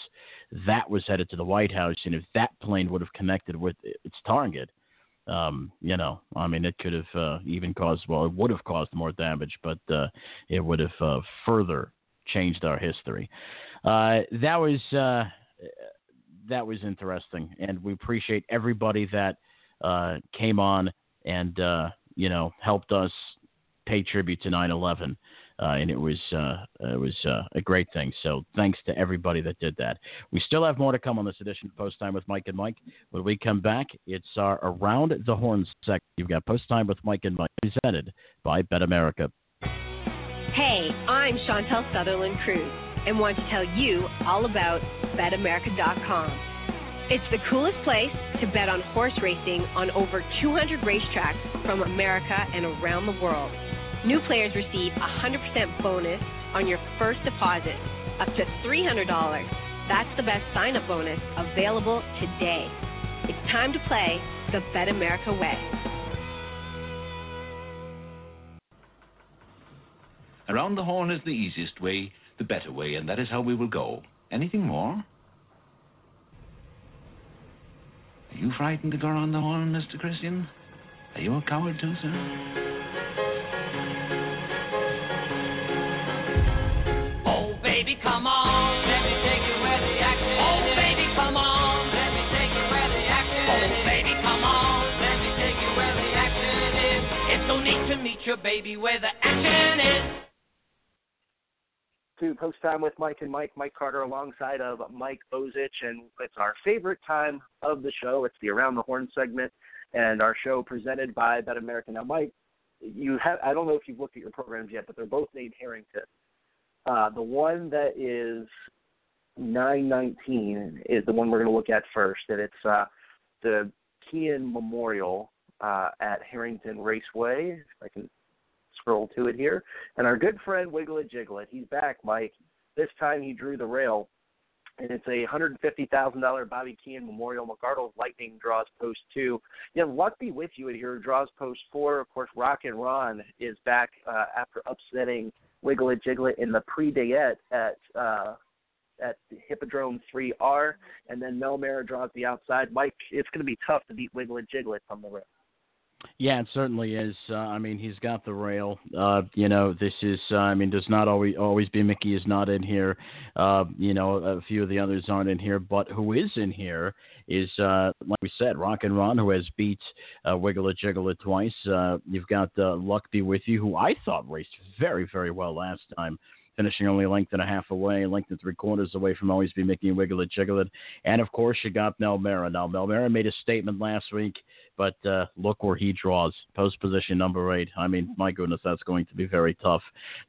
that was headed to the White House, and if that plane would have connected with its target, um, you know, I mean, it could have uh, even caused, well, it would have caused more damage, but uh, it would have uh, further changed our history. Uh, that was uh, that was interesting, and we appreciate everybody that uh, came on and you know helped us pay tribute to 9/11 uh, and it was uh, it was uh, a great thing. So thanks to everybody that did that. We still have more to come on this edition of Post Time with Mike and Mike. When we come back, it's our Around the Horn section. You've got Post Time with Mike and Mike, presented by Bet America. Hey, I'm Chantal Sutherland Kruse, and want to tell you all about BetAmerica.com. It's the coolest place to bet on horse racing on over 200 racetracks from America and around the world. New players receive a 100% bonus on your first deposit, up to $300. That's the best sign up bonus available today. It's time to play the Bet America way. Around the horn is the easiest way, the better way, and that is how we will go. Anything more? Are you frightened to go around the horn, Mr. Christian? Are you a coward too, sir? Oh, baby, come on. Let me take you where the action oh, baby, come on. Let me take you where the action is. oh, baby, come on. Let me take you where the action oh, is. It's so neat to meet your baby where the action is. To Post Time with Mike and Mike, Mike Carter alongside of Mike Bozich, and it's our favorite time of the show. It's the Around the Horn segment, and our show presented by Bet America. Now, Mike, you have I don't know if you've looked at your programs yet, but they're both named Harrington. Uh, the one that is 919 is the one we're going to look at first, and it's uh, the Kean Memorial uh, at Harrington Raceway. If I can scroll to it here. And our good friend Wiggle Wiglet Jiglet, he's back, Mike. This time he drew the rail, and it's a $150,000 Bobby Kean Memorial. McArdle's Lightning draws post two. Yeah, luck be with you at here. Draws post four. Of course, Rock and Ron is back uh, after upsetting Wiggle It Jiggle It in the Prix d'Ete at uh, at Hippodrome 3R, and then Mel Mara draws the outside. Mike, it's going to be tough to beat Wiggle It Jiggle It from the rip. Yeah, it certainly is. Uh, I mean, he's got the rail. Uh, you know, this is. Uh, I mean, does not always always be Mickey is not in here. Uh, you know, a few of the others aren't in here, but who is in here is, uh, like we said, Rock and Ron, who has beat uh, Wiggle It Jiggle It twice. Uh, you've got Luck Be With You, who I thought raced very, very well last time finishing only a length and a half away, a length and three quarters away from Always Be making Wiggle It Jiggle It. And of course, you got Mel Mara. Now, Mel Mara made a statement last week, but uh, look where he draws post position number eight. I mean, my goodness, that's going to be very tough.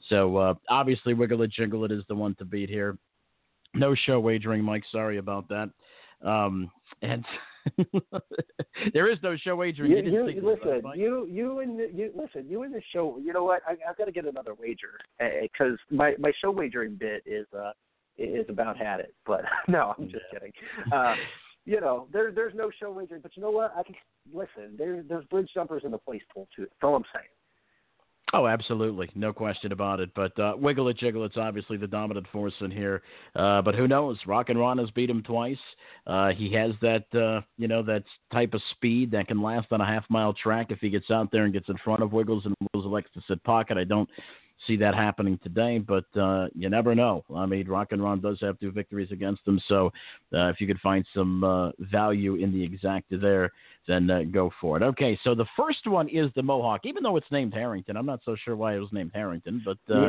So uh, obviously, Wiggle It Jiggle It is the one to beat here. No show wagering, Mike. Sorry about that. Um, and there is no show wagering. You, You, you, listen, you you and the, you listen, you in the show. You know what? I, I've got to get another wager because my my show wagering bit is uh is about had it. But no, I'm just kidding. Uh, you know, there there's no show wagering. But you know what? I can listen. There there's bridge jumpers in the place pool too. That's all I'm saying. Oh, absolutely, no question about it. But uh, Wiggle It Jiggle It's obviously the dominant force in here. Uh, but who knows? Rock and Ron has beat him twice. Uh, he has that uh, you know that type of speed that can last on a half mile track if he gets out there and gets in front of Wiggles and Wiggles elects to sit pocket. I don't see that happening today, but uh, you never know. I mean, Rock and Ron does have two victories against them, so uh, if you could find some uh, value in the exacta there, then uh, go for it. Okay, so the first one is the Mohawk. Even though it's named Harrington, I'm not so sure why it was named Harrington, but uh,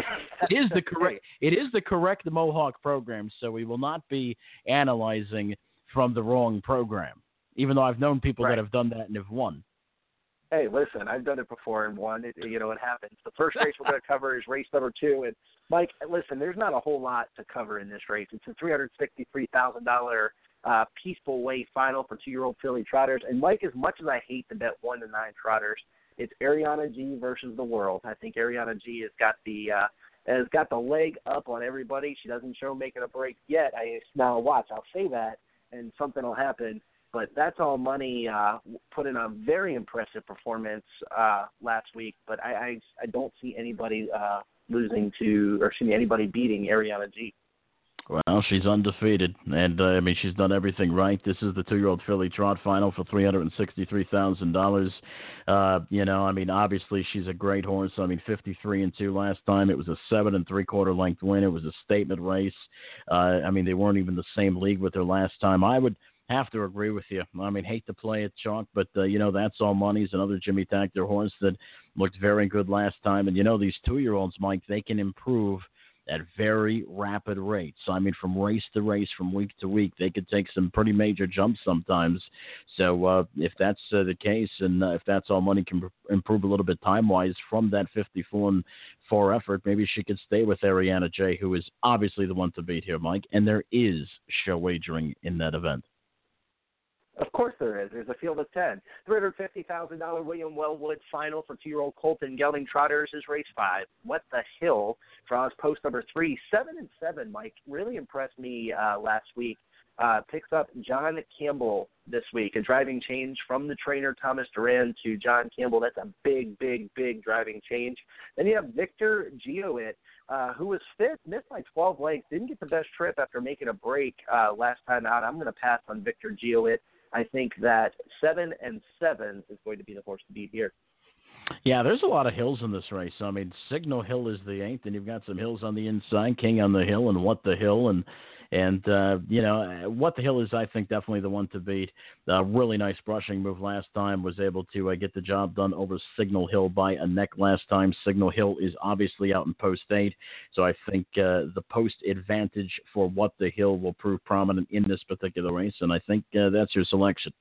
it is the correct it is the correct Mohawk program. So we will not be analyzing from the wrong program. Even though I've known people Right. that have done that and have won. Hey, listen, I've done it before and won. It, you know, it happens. The first race we're going to cover is race number two. And Mike, listen, there's not a whole lot to cover in this race. It's a three hundred sixty-three thousand dollar uh, peaceful way final for two-year-old filly trotters. And Mike, as much as I hate to bet one to nine trotters, it's Ariana G versus the world. I think Ariana G has got the uh, has got the leg up on everybody. She doesn't show making a break yet. I now watch. I'll say that, and something will happen but that's all money uh, put in a very impressive performance uh, last week. But I, I I don't see anybody uh, losing to or me anybody beating Ariana G. Well, she's undefeated, and uh, I mean she's done everything right. This is the two-year-old filly trot final for three hundred and sixty-three thousand dollars. Uh, you know, I mean, obviously she's a great horse. I mean, fifty-three and two last time. It was a seven and three-quarter length win. It was a statement race. Uh, I mean, they weren't even the same league with her last time. I would have to agree with you. I mean, hate to play it chalk, but uh, you know that's all money's another Jimmy Takter horse that looked very good last time. And you know these two-year-olds, Mike, they can improve at very rapid rates. I mean, from race to race, from week to week, they could take some pretty major jumps sometimes. So uh, if that's uh, the case, and uh, if that's all money can pr- improve a little bit time-wise from that 54 and four effort, maybe she could stay with Ariana G, who is obviously the one to beat here, Mike. And there is show wagering in that event. Of course there is. There's a field of ten. Three hundred fifty thousand dollar William Wellwood final for two year old Colton Gelding Trotters is race five. What the hill draws post number three. Seven and seven, Mike. Really impressed me uh last week. Uh picks up John Campbell this week. A driving change from the trainer Thomas Duran to John Campbell. That's a big, big, big driving change. Then you have Victor Geoit, uh, who was fifth, missed by 12 lengths, didn't get the best trip after making a break uh, last time out. I'm going to pass on Victor Geoit. I think that seven and seven is going to be the horse to beat here. Yeah, there's a lot of hills in this race. I mean, Signal Hill is the eighth, and you've got some hills on the inside, King on the Hill, and What the Hill, and and uh, you know What the Hill is, I think, definitely the one to beat. Uh, really nice brushing move last time. Was able to uh, get the job done over Signal Hill by a neck last time. Signal Hill is obviously out in post eight, so I think uh, the post advantage for What the Hill will prove prominent in this particular race, and I think uh, that's your selection.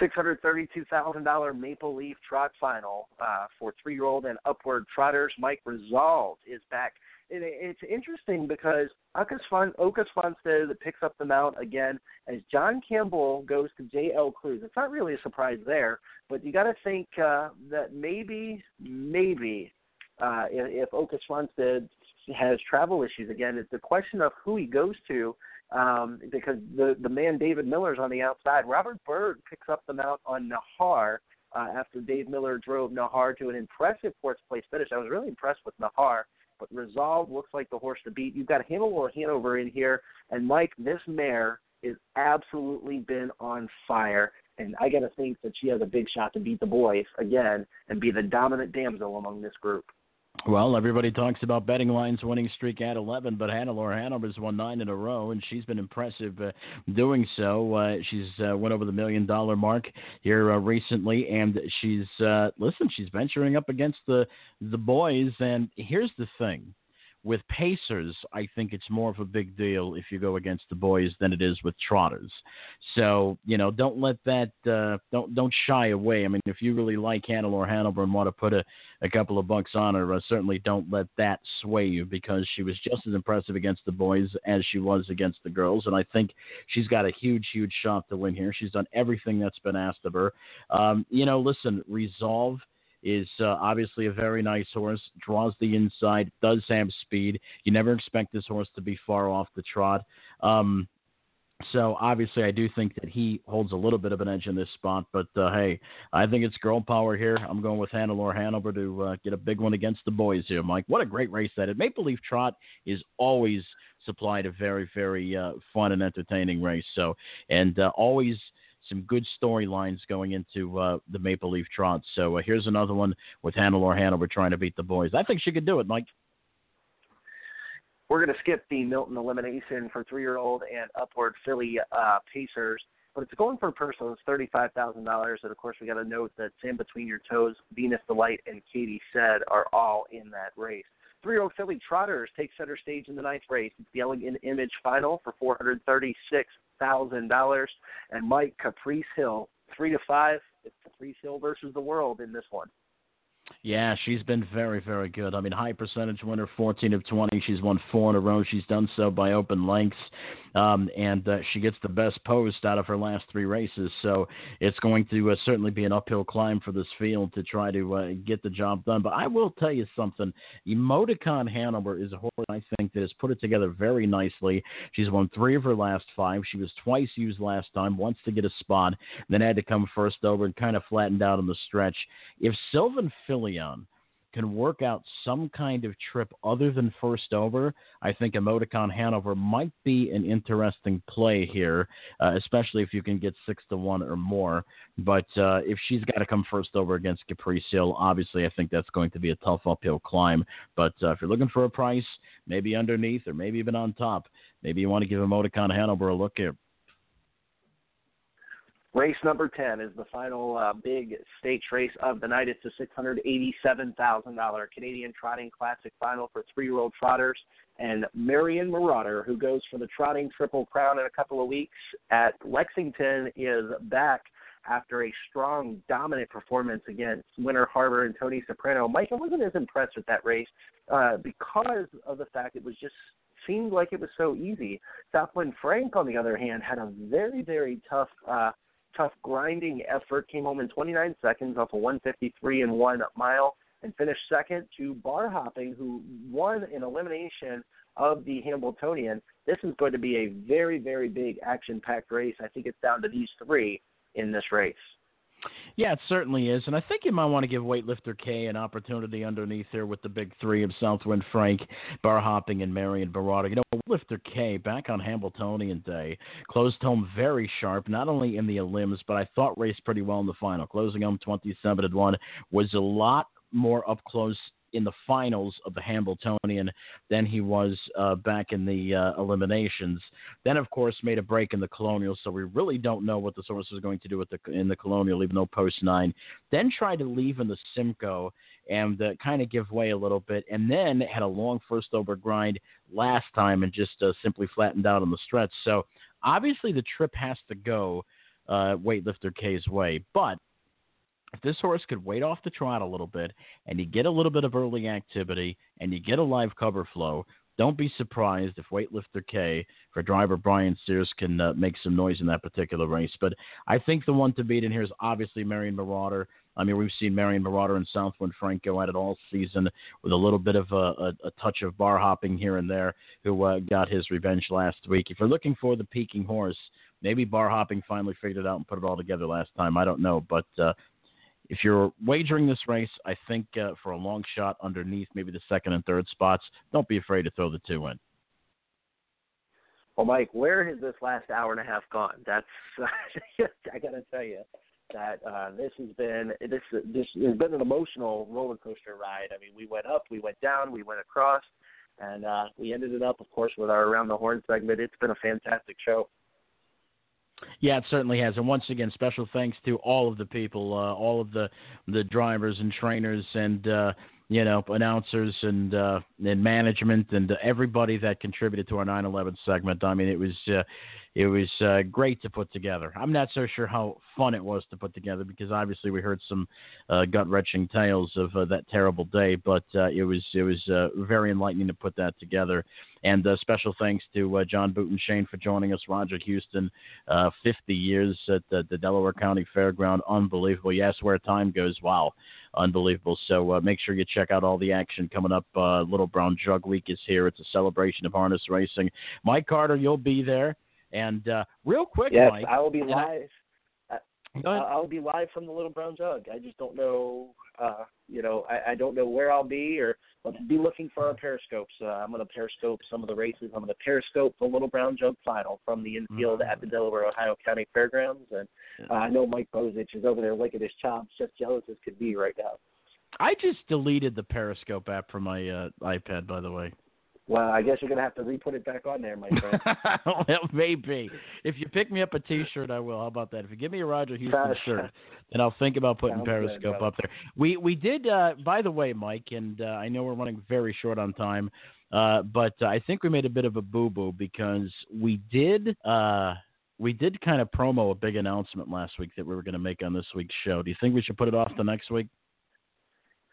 six hundred thirty-two thousand dollar Maple Leaf Trot Final uh, for three-year-old and upward trotters. Mike Resolved is back. It, it's interesting because Ake Svanstedt picks up the mount again as John Campbell goes to J.L. Cruz. It's not really a surprise there, but you got to think uh, that maybe, maybe uh, if, Ake Svanstedt has travel issues again, it's the question of who he goes to um, because the the man David Miller's on the outside. Robert Berg picks up the mount on Nahar uh, after Dave Miller drove Nahar to an impressive fourth place finish. I was really impressed with Nahar, but Resolve looks like the horse to beat. You've got Hannelore Hanover in here, and Mike, this mare is absolutely been on fire. and I got to think that she has a big shot to beat the boys again and be the dominant damsel among this group. Well, everybody talks about betting lines winning streak at 11, but Hannelore Hanover's won nine in a row, and she's been impressive uh, doing so. Uh, she's uh, went over the million dollar mark here uh, recently, and she's uh, listen, she's venturing up against the the boys. And here's the thing: with pacers, I think it's more of a big deal if you go against the boys than it is with trotters. So you know, don't let that uh, don't don't shy away. I mean, if you really like Hannelore Hanover and want to put a, a couple of bucks on her, uh, certainly don't let that sway you because she was just as impressive against the boys as she was against the girls, and I think she's got a huge huge shot to win here. She's done everything that's been asked of her. Um, you know, listen, resolve is uh, obviously a very nice horse, draws the inside, does have speed. You never expect this horse to be far off the trot. Um, so obviously, I do think that he holds a little bit of an edge in this spot. But uh, hey, I think it's girl power here. I'm going with Hannelore Hanover to uh, get a big one against the boys here, Mike. What a great race that is. Maple Leaf Trot is always supplied a very, very uh, fun and entertaining race. So and uh, always some good storylines going into uh, the Maple Leaf Trot. So uh, here's another one with Hannelore Hanover trying to beat the boys. I think she could do it, Mike. We're going to skip the Milton elimination for three-year-old and upward filly uh, pacers, but it's going for a person it's thirty-five thousand dollars. And of course, we got to note that Sam Between Your Toes, Venus Delight, and Katie Said are all in that race. Three-year-old trotters take center stage in the ninth race. It's the Elegant Image final for four hundred thirty-six thousand dollars. And Mike Caprice Hill, three to five. It's Caprice Hill versus the world in this one. Yeah, she's been very, very good. I mean, high percentage winner, 14 of 20. She's won four in a row. She's done so by open lengths, um, and uh, she gets the best post out of her last three races. So it's going to uh, certainly be an uphill climb for this field to try to uh, get the job done. But I will tell you something: Emoticon Hanover is a horse I think that has put it together very nicely. She's won three of her last five. She was twice used last time, once to get a spot, then had to come first over and kind of flattened out on the stretch. If Sylvan Can work out some kind of trip other than first over, I think Emoticon Hanover might be an interesting play here, uh, especially if you can get six to one or more. But uh, if she's got to come first over against Caprice Hill, obviously I think that's going to be a tough uphill climb. But uh, if you're looking for a price, maybe underneath or maybe even on top, maybe you want to give Emoticon Hanover a look here. Race number 10 is the final uh, big stakes race of the night. It's a $687,000 Canadian Trotting Classic final for three year old trotters. And Marion Marauder, who goes for the Trotting Triple Crown in a couple of weeks at Lexington, is back after a strong, dominant performance against Winter Harbor and Tony Soprano. Mike, I wasn't as impressed with that race uh, because of the fact it was just seemed like it was so easy. Southwind Frank, on the other hand, had a very, very tough uh, tough grinding effort. Came home in 29 seconds off a 153 and one mile, and finished second to Bar Hopping, who won an elimination of the Hambletonian. This is going to be a very, very big action-packed race. I think it's down to these three in this race. Yeah, it certainly is, and I think you might want to give Waitlifter K an opportunity underneath here with the big three of Southwind Frank, Bar Hopping, and Marion Marauder. You know, Waitlifter K back on Hambletonian Day closed home very sharp, not only in the elims, but I thought raced pretty well in the final, closing home twenty-seven to one. Was a lot more up close in the finals of the Hambletonian than he was uh, back in the uh, eliminations. Then, of course, made a break in the Colonial, so we really don't know what the source is going to do with the, in the Colonial, even though post nine. Then tried to leave in the Simcoe and uh, kind of give way a little bit, and then had a long first over grind last time and just uh, simply flattened out on the stretch. So obviously the trip has to go uh, Waitlifter K's way, but if this horse could wait off the trot a little bit and you get a little bit of early activity and you get a live cover flow, don't be surprised if Waitlifter K for driver Brian Sears can uh, make some noise in that particular race. But I think the one to beat in here is obviously Marion Marauder. I mean, we've seen Marion Marauder and Southwind Frank go at it all season with a little bit of a, a, a touch of bar hopping here and there, who uh, got his revenge last week. If you're looking for the peaking horse, maybe bar hopping finally figured it out and put it all together last time. I don't know, but uh, if you're wagering this race, I think uh, for a long shot underneath maybe the second and third spots, don't be afraid to throw the two in. Well, Mike, where has this last hour and a half gone? That's I got to tell you that uh, this has been this this has been an emotional roller coaster ride. I mean, we went up, we went down, we went across, and uh, we ended it up, of course, with our around the horn segment. It's been a fantastic show. Yeah, it certainly has. And once again, special thanks to all of the people, uh, all of the the drivers and trainers and uh, you know announcers and uh, and management and everybody that contributed to our 9/11 segment. I mean, it was uh, it was uh, great to put together. I'm not so sure how fun it was to put together because obviously we heard some uh, gut wrenching tales of uh, that terrible day, but uh, it was it was very enlightening to put that together. And special thanks to John Shane for joining us. Roger Huston, uh, 50 years at the, the Delaware County Fairground, unbelievable. Yes, where time goes, wow, unbelievable. So uh, make sure you check out all the action coming up. Uh, Little Brown Jug Week is here. It's a celebration of harness racing. Mike Carter, you'll be there. And uh, real quick, yes, Mike, I will be live. I'll be live from the Little Brown Jug. I just don't know, uh, you know, I, I don't know where I'll be or but be looking for our periscopes. Uh, I'm going to periscope some of the races. I'm going to periscope the Little Brown Jug final from the infield Mm-hmm. at the Delaware Ohio County Fairgrounds, and uh, I know Mike Bozich is over there licking his chops, just jealous as could be right now. I just deleted the Periscope app from my uh, iPad, by the way. Well, I guess you're going to have to re-put it back on there, my friend. well, maybe. If you pick me up a T-shirt, I will. How about that? If you give me a Roger Huston shirt, then I'll think about putting Sounds Periscope brother. up there. We we did. Uh, by the way, Mike, and uh, I know we're running very short on time, uh, but uh, I think we made a bit of a boo boo because we did. Uh, we did kind of promo a big announcement last week that we were going to make on this week's show. Do you think we should put it off the next week?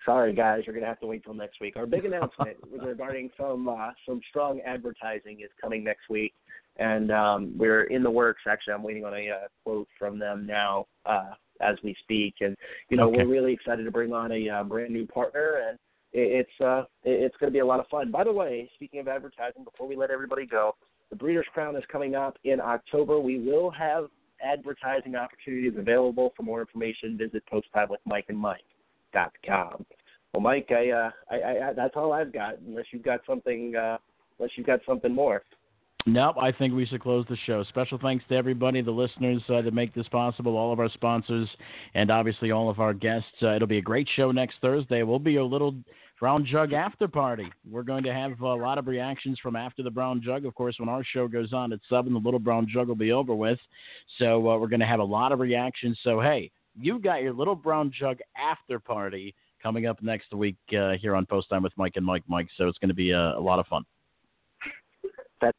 Sorry, guys, you're going to have to wait till next week. Our big announcement regarding some uh, some strong advertising is coming next week, and um, we're in the works. Actually, I'm waiting on a uh, quote from them now uh, as we speak, and you know Okay. we're really excited to bring on a uh, brand new partner, and it, it's uh, it, it's going to be a lot of fun. By the way, speaking of advertising, before we let everybody go, the Breeders' Crown is coming up in October. We will have advertising opportunities available. For more information, visit posttimewithmikeandmike.com. Well, Mike, I, uh, I, I, I, that's all I've got. Unless you've got something, uh, unless you've got something more. Nope, I think we should close the show. Special thanks to everybody, the listeners uh, that make this possible, all of our sponsors, and obviously all of our guests. Uh, it'll be a great show next Thursday. We'll be a little Brown Jug after party. We're going to have a lot of reactions from after the Brown Jug. Of course, when our show goes on at 7, the Little Brown Jug will be over with. So uh, we're going to have a lot of reactions. So, hey, you've got your Little Brown Jug after party coming up next week uh, here on Post Time with Mike and Mike Mike. So it's going to be a, a lot of fun. That,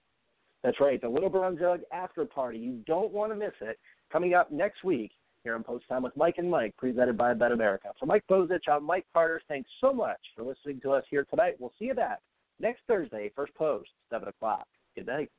that's right. The Little Brown Jug after party. You don't want to miss it. Coming up next week here on Post Time with Mike and Mike, presented by Bet America. For Mike Bozich, I'm Mike Carter. Thanks so much for listening to us here tonight. We'll see you back next Thursday, first post, 7 o'clock. Good night.